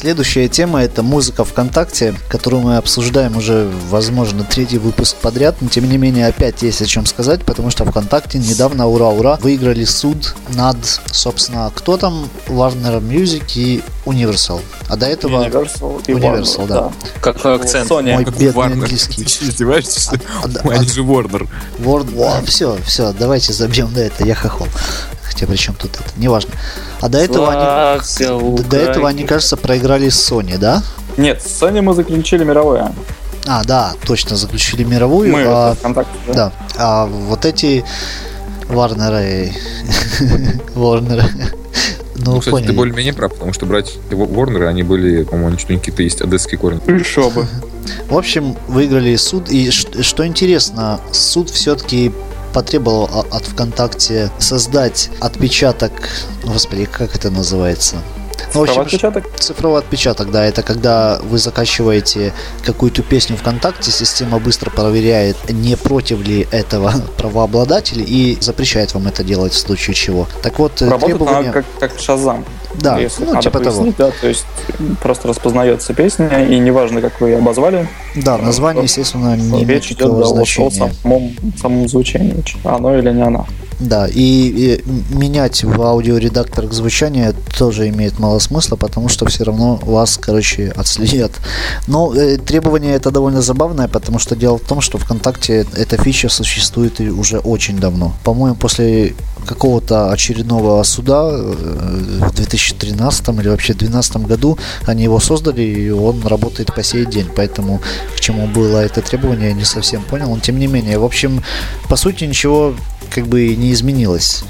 Следующая тема это музыка ВКонтакте, которую мы обсуждаем уже, возможно, третий выпуск подряд, но тем не менее опять есть о чем сказать, потому что ВКонтакте недавно, ура-ура, выиграли суд над, собственно, кто там, Warner Music и Universal. А до этого... Universal и Universal, Warner, да. Какой акцент? Sony. Мой Как бедный Warner. английский. Ты издеваешься? А, да, Они же Warner. Word... все, все, давайте забьем на это, я хохол. Хотя при чем тут это, неважно. А до этого они... До этого они, кажется, проиграли с Sony, да? Нет, с Sony мы заключили мировое. А, да, точно, заключили мировую. Мы а, это ВКонтакте, да? Да. А вот эти Варнеры... Warner. Ну, Ну, кстати, ты поняли. более-менее прав, потому что братья Warner, они были, по-моему, что какие-то есть одесские корни. Еще бы. В общем, выиграли суд. И что интересно, суд все-таки потребовал от ВКонтакте создать отпечаток, ну, господи, как это называется? Ну, Права общем, отпечаток? Цифровой отпечаток, да, это когда вы закачиваете какую-то песню ВКонтакте, система быстро проверяет, не против ли этого правообладатель и запрещает вам это делать в случае чего. Так вот, э, Работает требования... как, как Шазам. Да, Если ну, типа того. пояснить, да, то есть просто распознается песня, и неважно, как вы ее обозвали, Да, название, естественно, не речь идет да, о, самом, самом звучании, оно или не оно. Да, и, и менять в аудиоредакторах звучание тоже имеет мало смысла, потому что все равно вас, короче, отследят. Но э, требование это довольно забавное, потому что дело в том, что ВКонтакте эта фича существует уже очень давно. По-моему, после какого-то очередного суда э, в 2013 или вообще 2012 году они его создали, и он работает по сей день. Поэтому к чему было это требование, я не совсем понял. Но тем не менее, в общем, по сути, ничего как бы не изменилось.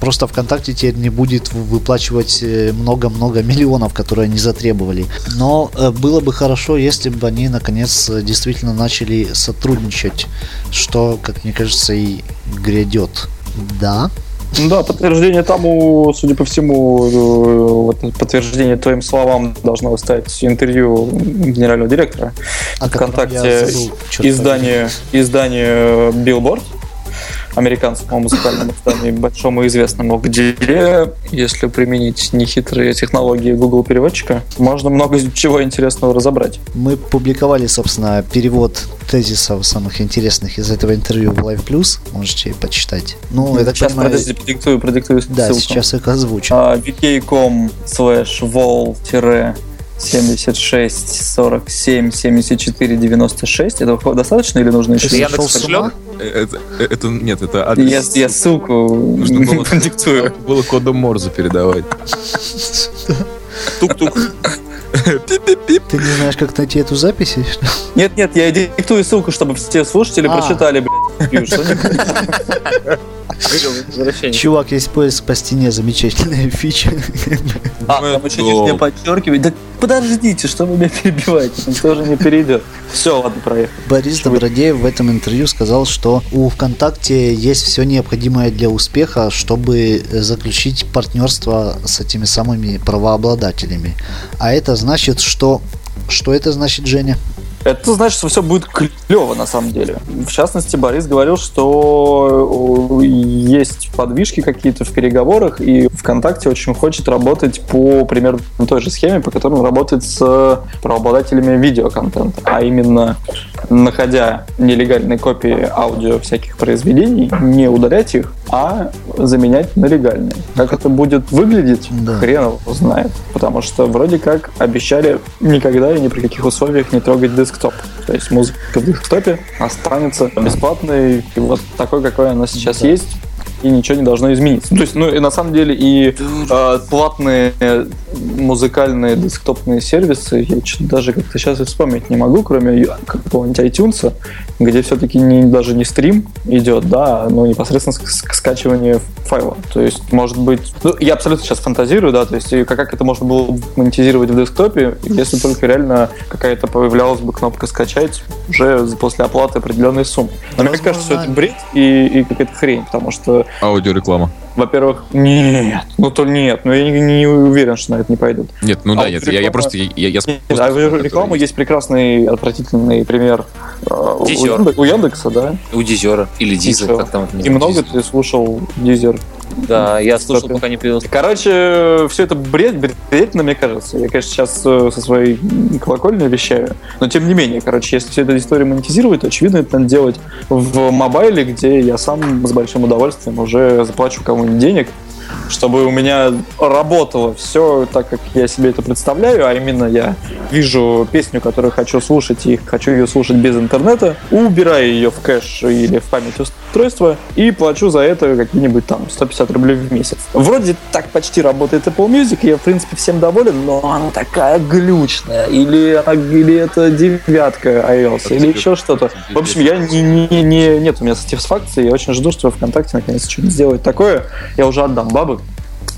Просто ВКонтакте теперь не будет выплачивать э, много-много миллионов, которые они затребовали. Но э, было бы хорошо, если бы они наконец действительно начали сотрудничать, что, как мне кажется, и грядет. Да. Да, подтверждение тому, судя по всему, э, вот подтверждение твоим словам должно стать интервью генерального директора я ВКонтакте забыл, чёрт издание, издание Billboard, американскому музыкальному изданию, большому известному, где, если применить нехитрые технологии Google переводчика, можно много чего интересного разобрать. Мы публиковали, собственно, перевод тезисов самых интересных из этого интервью в Live Plus. Можете почитать. Ну, это Сейчас, подожди, продиктую, продиктую Да, ссылку. сейчас их озвучу. А, vk.com slash vol 76 47 74 96 этого достаточно или нужно еще? Сошел с Кошелек? ума? Э, Это, это- нет, это Я, адрес. я ссылку Нужно было, продиктую. было кодом Морзе передавать. Тук-тук. Пип-пип-пип. Ты не знаешь, как найти эту запись? Нет, нет, я диктую ссылку, чтобы все слушатели А. прочитали, блядь. Чувак, есть поиск по стене, замечательная фича. А, там еще нижнее подчеркивать. Подождите, что вы меня перебиваете? Он тоже не перейдет. Все, ладно, проехали. Борис Добродеев в этом интервью сказал, что у ВКонтакте есть все необходимое для успеха, чтобы заключить партнерство с этими самыми правообладателями. А это значит, что... Что это значит, Женя? Это значит, что все будет клево на самом деле. В частности, Борис говорил, что э, есть подвижки какие-то в переговорах, и ВКонтакте очень хочет работать по примерно той же схеме, по которой он работает с правообладателями видеоконтента, а именно находя нелегальные копии аудио всяких произведений, не удалять их, а заменять на легальные. Как это будет выглядеть, Да. хрен его знает. Потому что вроде как обещали никогда и ни при каких условиях не трогать десктоп. То есть музыка в десктопе останется бесплатной, и вот такой, какой она сейчас есть, и ничего не должно измениться. То есть, ну и на самом деле и э, платные музыкальные десктопные сервисы, я что-то даже как-то сейчас и вспомнить не могу, кроме какого-нибудь iTunes, где все-таки не, даже не стрим идет, да, но непосредственно ск- ск- скачивание файла. То есть, может быть, ну, я абсолютно сейчас фантазирую, да, то есть, как, как это можно было бы монетизировать в десктопе, если только реально какая-то появлялась бы кнопка скачать уже после оплаты определенной суммы. Но мне кажется, что это бред и, и какая-то хрень, потому что Аудиореклама. во-первых, нет, ну то нет, но я не, не уверен, что на это не пойдут. Нет, ну да, А нет, вот я, я просто... Я, я, я Нет, просто- а рекламу есть прекрасный, отвратительный пример э, у, Дизер. У Яндекса, да? У Дизера. Или Диза, чё? как там это И много Дизер. ты слушал Дизер. Да, я слушал, Кстати. пока не появился. Короче, все это бред, бредительно, мне кажется. Я, конечно, сейчас э, со своей колокольни вещаю, но тем не менее, короче, если всю эту историю монетизировать, то, очевидно, это надо делать в мобайле, где я сам с большим удовольствием уже заплачу кому-нибудь денег, чтобы у меня работало все так, как я себе это представляю, а именно я вижу песню, которую хочу слушать, и хочу ее слушать без интернета, убираю ее в кэш или в память устройства и плачу за это какие-нибудь там 150 рублей в месяц. Вроде так почти работает Apple Music, я, в принципе, всем доволен, но она такая глючная, или, она- или это девятка iOS, или еще что-то. В общем, я не, не, не, нет у меня сатисфакции, я очень жду, что ВКонтакте наконец что-нибудь сделает такое, я уже отдам Babın.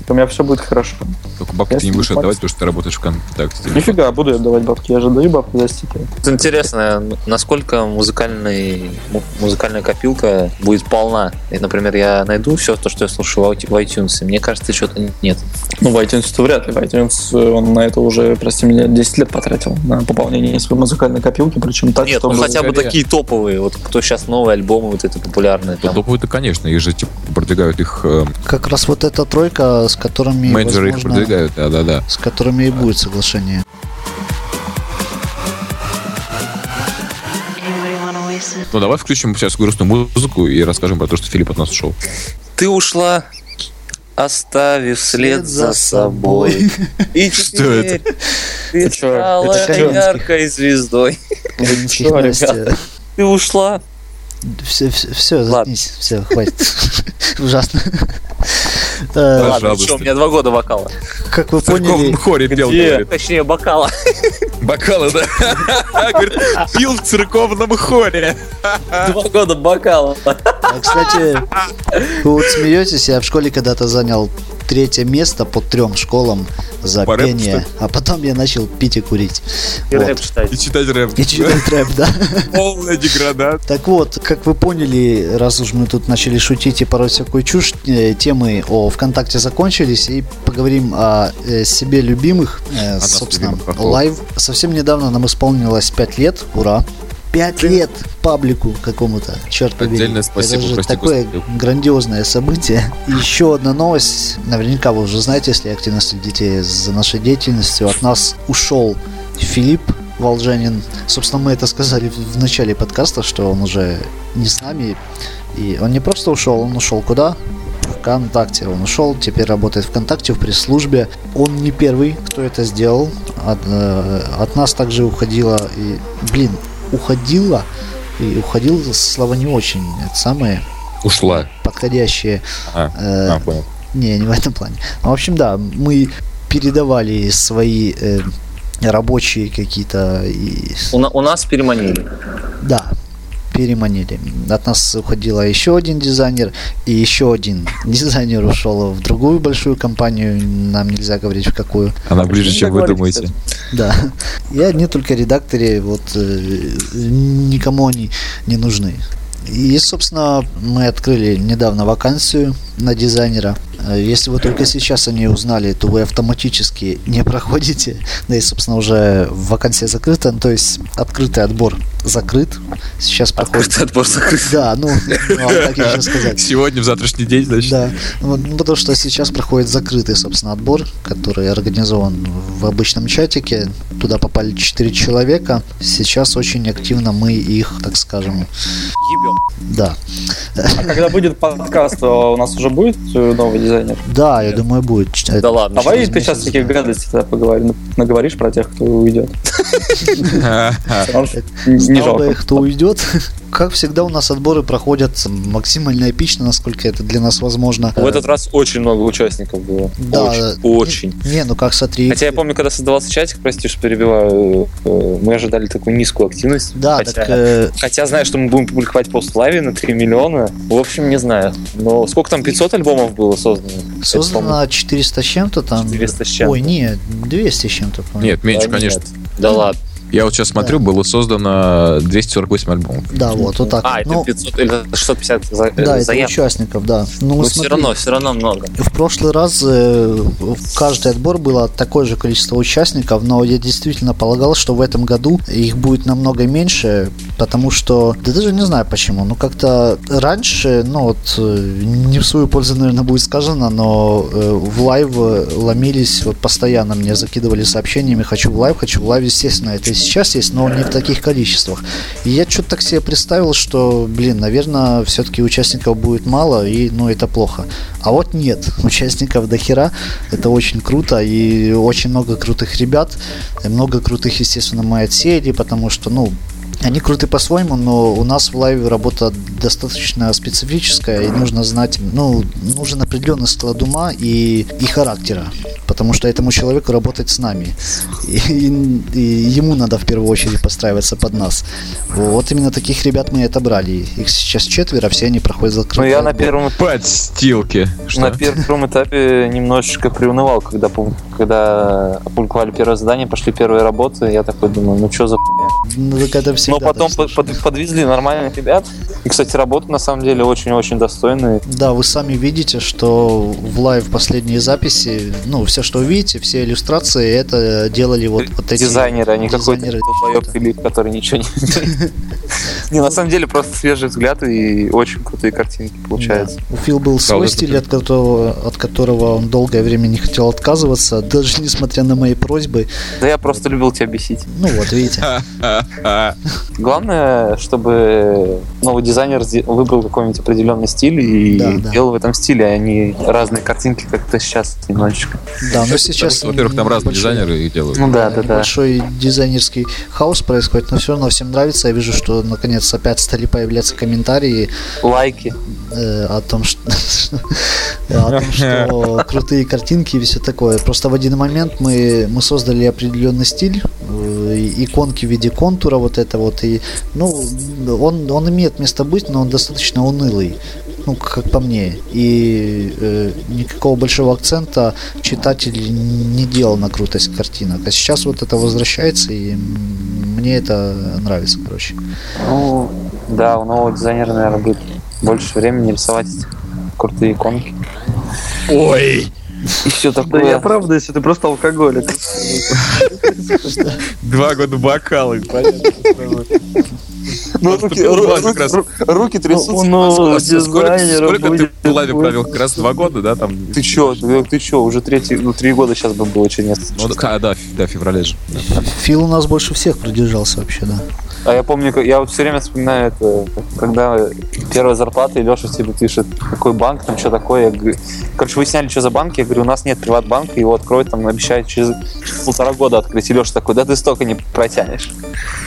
У меня все будет хорошо. Только бабки ты не будешь отдавать, потому что ты работаешь в ВКонтакте. Нифига, буду я отдавать бабки, я же даю бабки за стики. Это Интересно, насколько музыкальный, му- музыкальная копилка будет полна. И, например, я найду все то, что я слушаю в iTunes, и мне кажется, что-то нет. Ну, в iTunes то вряд ли. В iTunes э, он на это уже, прости меня, 10 лет потратил на пополнение своей музыкальной копилки, причем так, Нет, чтобы... ну хотя бы такие топовые. Вот кто сейчас новые альбомы, вот это популярные. Ну, Там. топовые-то, конечно, их же типа, продвигают их э, Как раз вот эта тройка, с которыми, менеджеры их продвигают, да-да-да. с которыми и будет соглашение. Ну, давай включим сейчас грустную музыку и расскажем про то, что Филипп от нас ушел. Ты ушла, оставив след за собой. И Что ты Это чё? стала яркой звездой. Ты ушла. Все, все, все, Ладно. заткнись, все, хватит. Ужасно. Э. Ладно, что, у меня два года вокала. Как вы В церковном поняли, хоре пел. Точнее, бокала. Бокалы, да? Говорит, пил в церковном хоре. Два года бокала. а, кстати, вы вот смеетесь, я в школе когда-то занял третье место по трем школам за По пение, а потом я начал пить и курить. И Вот. рэп читать. И читать рэп. И читать рэп, да. Полная деградация. Так вот, как вы поняли, раз уж мы тут начали шутить и порой всякую чушь, э, темы о ВКонтакте закончились, и поговорим о э, себе любимых, э, нас собственно, Live. Совсем недавно нам исполнилось 5 лет, ура! 5 лет паблику какому-то, черт побери. Отдельное спасибо, Это же прости, такое господи. грандиозное событие. И еще одна новость, наверняка вы уже знаете, если активно следите за нашей деятельностью, от нас ушел Филипп Волжанин. Собственно, мы это сказали в начале подкаста, что он уже не с нами. И он не просто ушел, он ушел куда? ВКонтакте. Он ушел, теперь работает ВКонтакте в пресс-службе. Он не первый, кто это сделал. От, э, от нас также уходила и, блин, уходила и уходил слова не очень. Это самые Ушла. подходящие. А, э, а, понял. не, не в этом плане. Ну, в общем, да, мы передавали свои э, рабочие какие-то и У, на- у нас переманили. да, переманили. От нас уходила еще один дизайнер, и еще один дизайнер ушел в другую большую компанию, нам нельзя говорить в какую. Она ближе, чем вы думаете. Да. И одни только редакторы, вот э, никому они не нужны. И, собственно, мы открыли недавно вакансию на дизайнера. Э, Если вы только сейчас о ней узнали, то вы автоматически не проходите. Да и, собственно, уже вакансия закрыта, ну, то есть открытый отбор закрыт. Сейчас проходит... Открытый отбор закрыт. Да, ну, ну, а как еще сказать. Сегодня, в завтрашний день, значит. Да, ну, ну, потому что сейчас проходит закрытый, собственно, отбор, который организован в обычном чатике. Туда попали 4 человека. Сейчас очень активно мы их, так скажем, Ебем. да. А когда будет подкаст, то у нас уже будет э, новый дизайнер? Да, я думаю, будет. Да ладно. Давай ты сейчас таких гадостей тогда поговорим, наговоришь про тех, кто уйдет. Не жалко. кто уйдет. Как всегда, у нас отборы проходят максимально эпично, насколько это для нас возможно. В этот раз очень много участников было. Да. Очень. Очень. Не, ну как смотри. Хотя я помню, когда создавался чатик, прости, что перебиваю, э, мы ожидали такую низкую активность. Да, хотя, так э, хотя знаю, что мы будем публиковать пост лайве на 3 миллиона. В общем, не знаю. Но сколько там, 500 альбомов было создано? Создано 400 с чем-то там. 400 с чем-то. Ой, не, 200 с чем-то. Нет, меньше, по-моему. конечно. Да нет. Да ладно. Я вот сейчас смотрю, было создано 248 альбомов. Да, вот, вот так. А, это ну, 500 или 650 за, э, да, это заявок. участников, да. Ну, Но смотри, все равно, все равно много. В прошлый раз э, в каждый отбор было такое же количество участников, но я действительно полагал, что в этом году их будет намного меньше, потому что, да даже не знаю почему, ну как-то раньше, ну вот, э, не в свою пользу, наверное, будет сказано, но э, в Live ломились, вот постоянно мне закидывали сообщениями, хочу в Live, хочу в Live, естественно, это сейчас есть, но не в таких количествах. И я что-то так себе представил, что, блин, наверное, все-таки участников будет мало, и, ну, это плохо. А вот нет, участников до хера, это очень круто, и очень много крутых ребят, много крутых, естественно, мы отсеяли, потому что, ну, они круты по-своему, но у нас в лайве работа достаточно специфическая, и нужно знать, ну, нужен определенный склад ума и, и характера, потому что этому человеку работать с нами. И, и- и ему надо в первую очередь подстраиваться под нас. Вот именно таких ребят мы и отобрали. Их сейчас четверо, все они проходят Ну, закрытый я на первом Подстилки. Что? На первом этапе немножечко приунывал, когда, когда опубликовали первое задание, пошли первые работы, я такой думаю, ну что за хуйня. Ну, так это всегда Но потом под- под- подвезли нормальных ребят. И, кстати, работы на самом деле очень-очень достойные. Да, вы сами видите, что в Live последние записи, ну, все, что вы видите, все иллюстрации, это делали вот, вот эти Дизайнеры, а не какой-то Филипп, который ничего не... Не, на самом деле просто свежий взгляд и очень крутые картинки получаются. У Фил был свой стиль, это- от которого, от которого он долгое время не хотел отказываться, даже несмотря на мои просьбы. Да я просто любил тебя бесить. Ну вот, видите. Главное, чтобы новый дизайнер выбрал какой-нибудь определенный стиль и Да, да. делал в этом стиле, а не разные картинки, как это сейчас немножечко. Да, но сейчас... что, Во-первых, там разные небольшой- дизайнеры их делают. Ну да, да, да. Большой дизайнерский хаос происходит, но все равно всем нравится. Я вижу, что наконец опять стали появляться комментарии Лайки. э, о том, что, о том, что крутые картинки и все такое. Просто в один момент мы, мы создали определенный стиль, э, иконки в виде контура вот это вот, и ну он, он имеет место быть, но он достаточно унылый. Ну, как по мне. И э, никакого большого акцента читатель не делал на крутость картинок. А сейчас вот это возвращается, и мне это нравится, короче. Ну, да, у нового дизайнера, наверное, будет больше времени рисовать крутые иконки. Ой! И все Да такое. я правда, если ты просто алкоголик. Два года бокалы, понятно. Ну, руки, ру- трясутся. Ну, А сколько, ты в больше. провел? Как раз два года, да? Там, Ты чё, ты, чё, уже третий, ну, три года сейчас бы было, что нет. Ну, да, а, да, да, феврале же. Фил у нас больше всех продержался вообще, да. А я помню, я вот все время вспоминаю это, когда первая зарплата, и Леша тебе пишет, какой банк, там что такое. Я говорю, короче, выясняли, что за банк, я говорю, у нас нет приватбанка, его откроют, там обещают через полтора года открыть. И Леша такой, да ты столько не протянешь.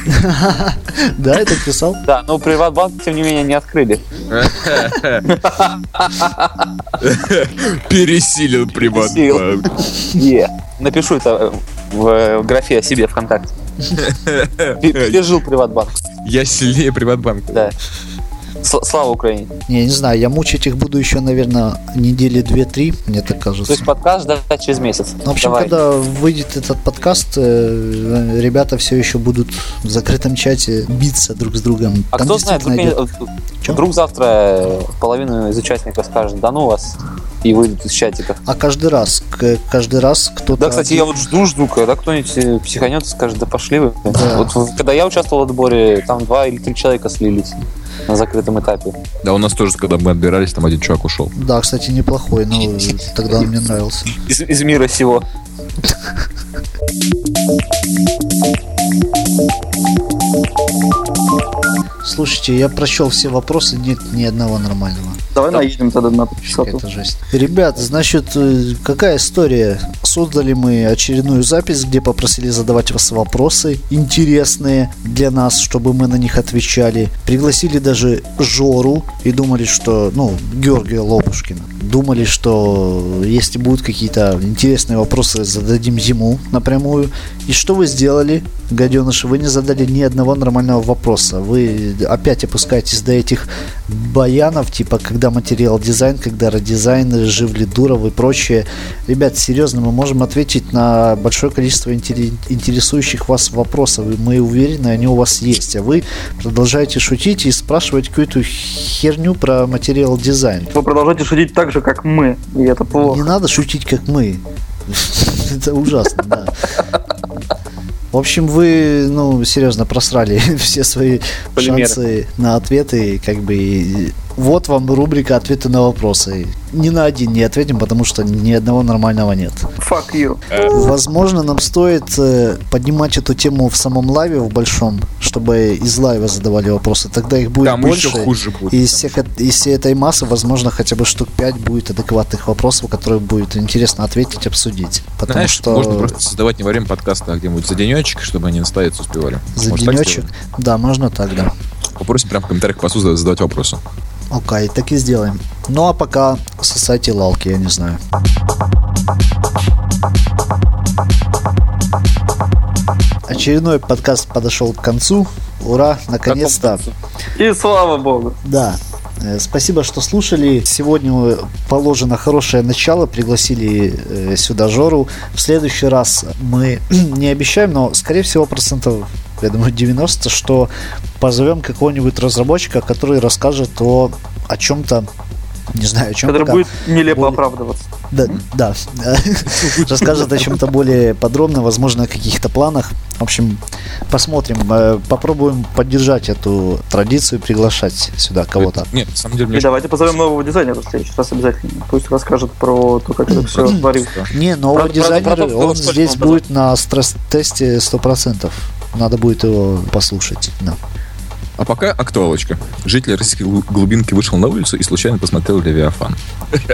Да, это писал? Да, но приватбанк, тем не менее, не открыли. Пересилил приватбанк. Напишу это в, в графе о себе ВКонтакте. Пе- Пережил приватбанк. Я сильнее приватбанка. Да. Слава Украине. Не, не знаю, я мучить их буду еще, наверное, недели две-три, мне так То кажется. есть подкаст ждать через месяц. Ну, В общем, Давай. когда выйдет этот подкаст, э, ребята все еще будут в закрытом чате биться друг с другом. А Там кто знает, вдруг, идет- Чё? вдруг завтра э, половина из участников скажет, да ну вас, и выйдут из чатика. А каждый раз, каждый раз кто-то... Да, кстати, я вот жду, жду, когда кто-нибудь э, психанет и скажет, да пошли вы. Да. Вот когда я участвовал в отборе, там два или три человека слились на закрытом этапе. Да, у нас тоже, когда мы отбирались, там один чувак ушел. Да, кстати, неплохой, но тогда он мне нравился. Из, из мира сего. Слушайте, я прочел все вопросы, нет ни одного нормального. Давай наедем тогда на часоту. Какая-то жесть. Ребят, значит, э, какая история? Создали мы очередную запись, где попросили задавать вас вопросы интересные для нас, чтобы мы на них отвечали. Пригласили даже Жору и думали, что, ну, Георгия Лопушкина. Думали, что если будут какие-то интересные вопросы, зададим ему напрямую. И что вы сделали, гаденыши? Вы не задали ни одного нормального вопроса. Вы опять опускаетесь до этих баянов, типа, когда материал дизайн, когда дизайн, Живли Дуров и прочее. Ребят, серьезно, мы можем ответить на большое количество интере- интересующих вас вопросов, и мы уверены, они у вас есть. А вы продолжаете шутить и спрашивать какую-то херню про материал дизайн. Вы продолжаете шутить так же, как мы, и это Не плохо. надо шутить, как мы. Это ужасно, да. В общем, вы, ну, серьезно, просрали все свои Полимеры. шансы на ответы, как бы, и вот вам рубрика «Ответы на вопросы». Ни на один не ответим, потому что ни одного нормального нет. Fuck you. Возможно, нам стоит э, поднимать эту тему в самом лайве, в большом, чтобы из лайва задавали вопросы. Тогда их будет Там больше. еще хуже будет. И из, всех, из всей этой массы, возможно, хотя бы штук 5 будет адекватных вопросов, которые будет интересно ответить, обсудить. Потому Знаешь, что можно просто создавать не во время подкаста, а где-нибудь за денечек, чтобы они наставиться успевали. за Может, денечек. Да, можно так, да. Попросим прямо в комментариях к посту задавать вопросы. Окей, так и сделаем. Ну а пока сосайте лалки, я не знаю. Очередной подкаст подошел к концу. Ура, наконец-то. И слава богу. Да. Э, Спасибо, что слушали. Сегодня положено хорошее начало. Пригласили э, сюда Жору. В следующий раз мы не обещаем, но, скорее всего, процентов, я думаю, 90, что позовем какого-нибудь разработчика, который расскажет о, о чем-то, не знаю, о чем Который будет нелепо более- оправдываться. да, да. Расскажет о чем-то более подробно, возможно, о каких-то планах. В общем, посмотрим. э, Попробуем поддержать эту традицию, приглашать сюда кого-то. Нет, на самом деле, И давайте позовем нового дизайнера в следующий раз обязательно. Пусть расскажет про то, как это все творится. Не, нового дизайнера, он здесь будет на стресс-тесте 100%. Надо будет его послушать. Да. А пока актуалочка. Житель российской глу- глубинки вышел на улицу и случайно посмотрел Левиафан.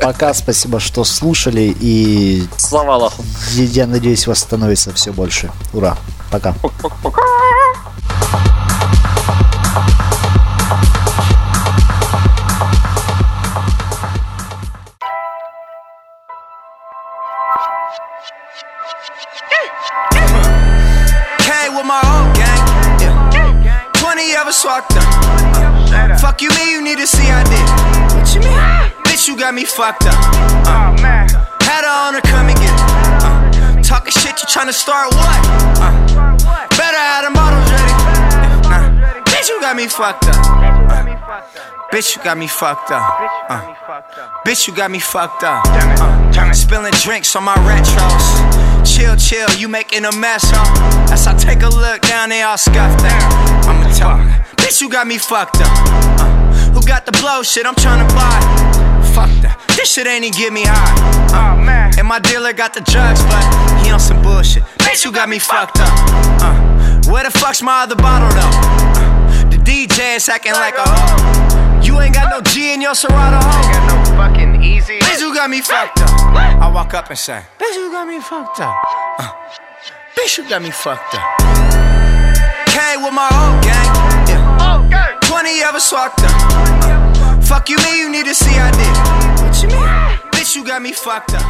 Пока спасибо, что слушали, и Слава Аллаху. я- я надеюсь, вас становится все больше. Ура. Пока. Came got me fucked up. Uh, on her, come and get it. Uh, talking shit, you tryna start what? Uh, better have the models ready. Uh, bitch, you got me fucked up. Uh, bitch, you got me fucked up. Uh, bitch, you got me fucked up. Uh, spilling drinks on my retros. Chill, chill, you making a mess, huh? As I take a look down, they all scuffed down. I'ma her, bitch, you got me fucked up. Uh, who got the blow shit? I'm tryna buy. Fuck that, this shit ain't even get me high. Uh, and my dealer got the drugs, but he on some bullshit. Bitch, you got me fucked up. Uh, where the fuck's my other bottle though? Uh, the DJ is acting like a hoe. You ain't got no G in your Serato hoe. Got no fucking easy. Bitch, you got me fucked up. I walk up and say, Bitch, you got me fucked up. Uh, bitch, you got me fucked up. Came with my old gang. Yeah. 20 of us walked up. Uh, fuck you, mean you need to see I did. What you mean? Bitch, you got me fucked up.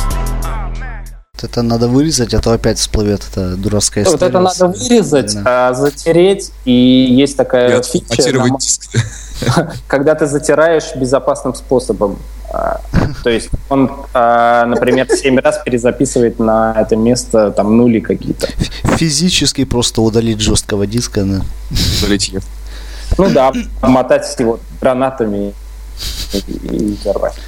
Это надо вырезать, а то опять всплывет эта дурацкая Вот история. это надо вырезать, Да. а, затереть, и есть И такая фича, отформатировать на- когда ты затираешь безопасным способом. А, То есть он, а, например, 7 раз перезаписывает на это место там нули какие-то. Физически просто удалить жесткого диска. да. Залетев. Ну да, обмотать его гранатами и, и взорвать.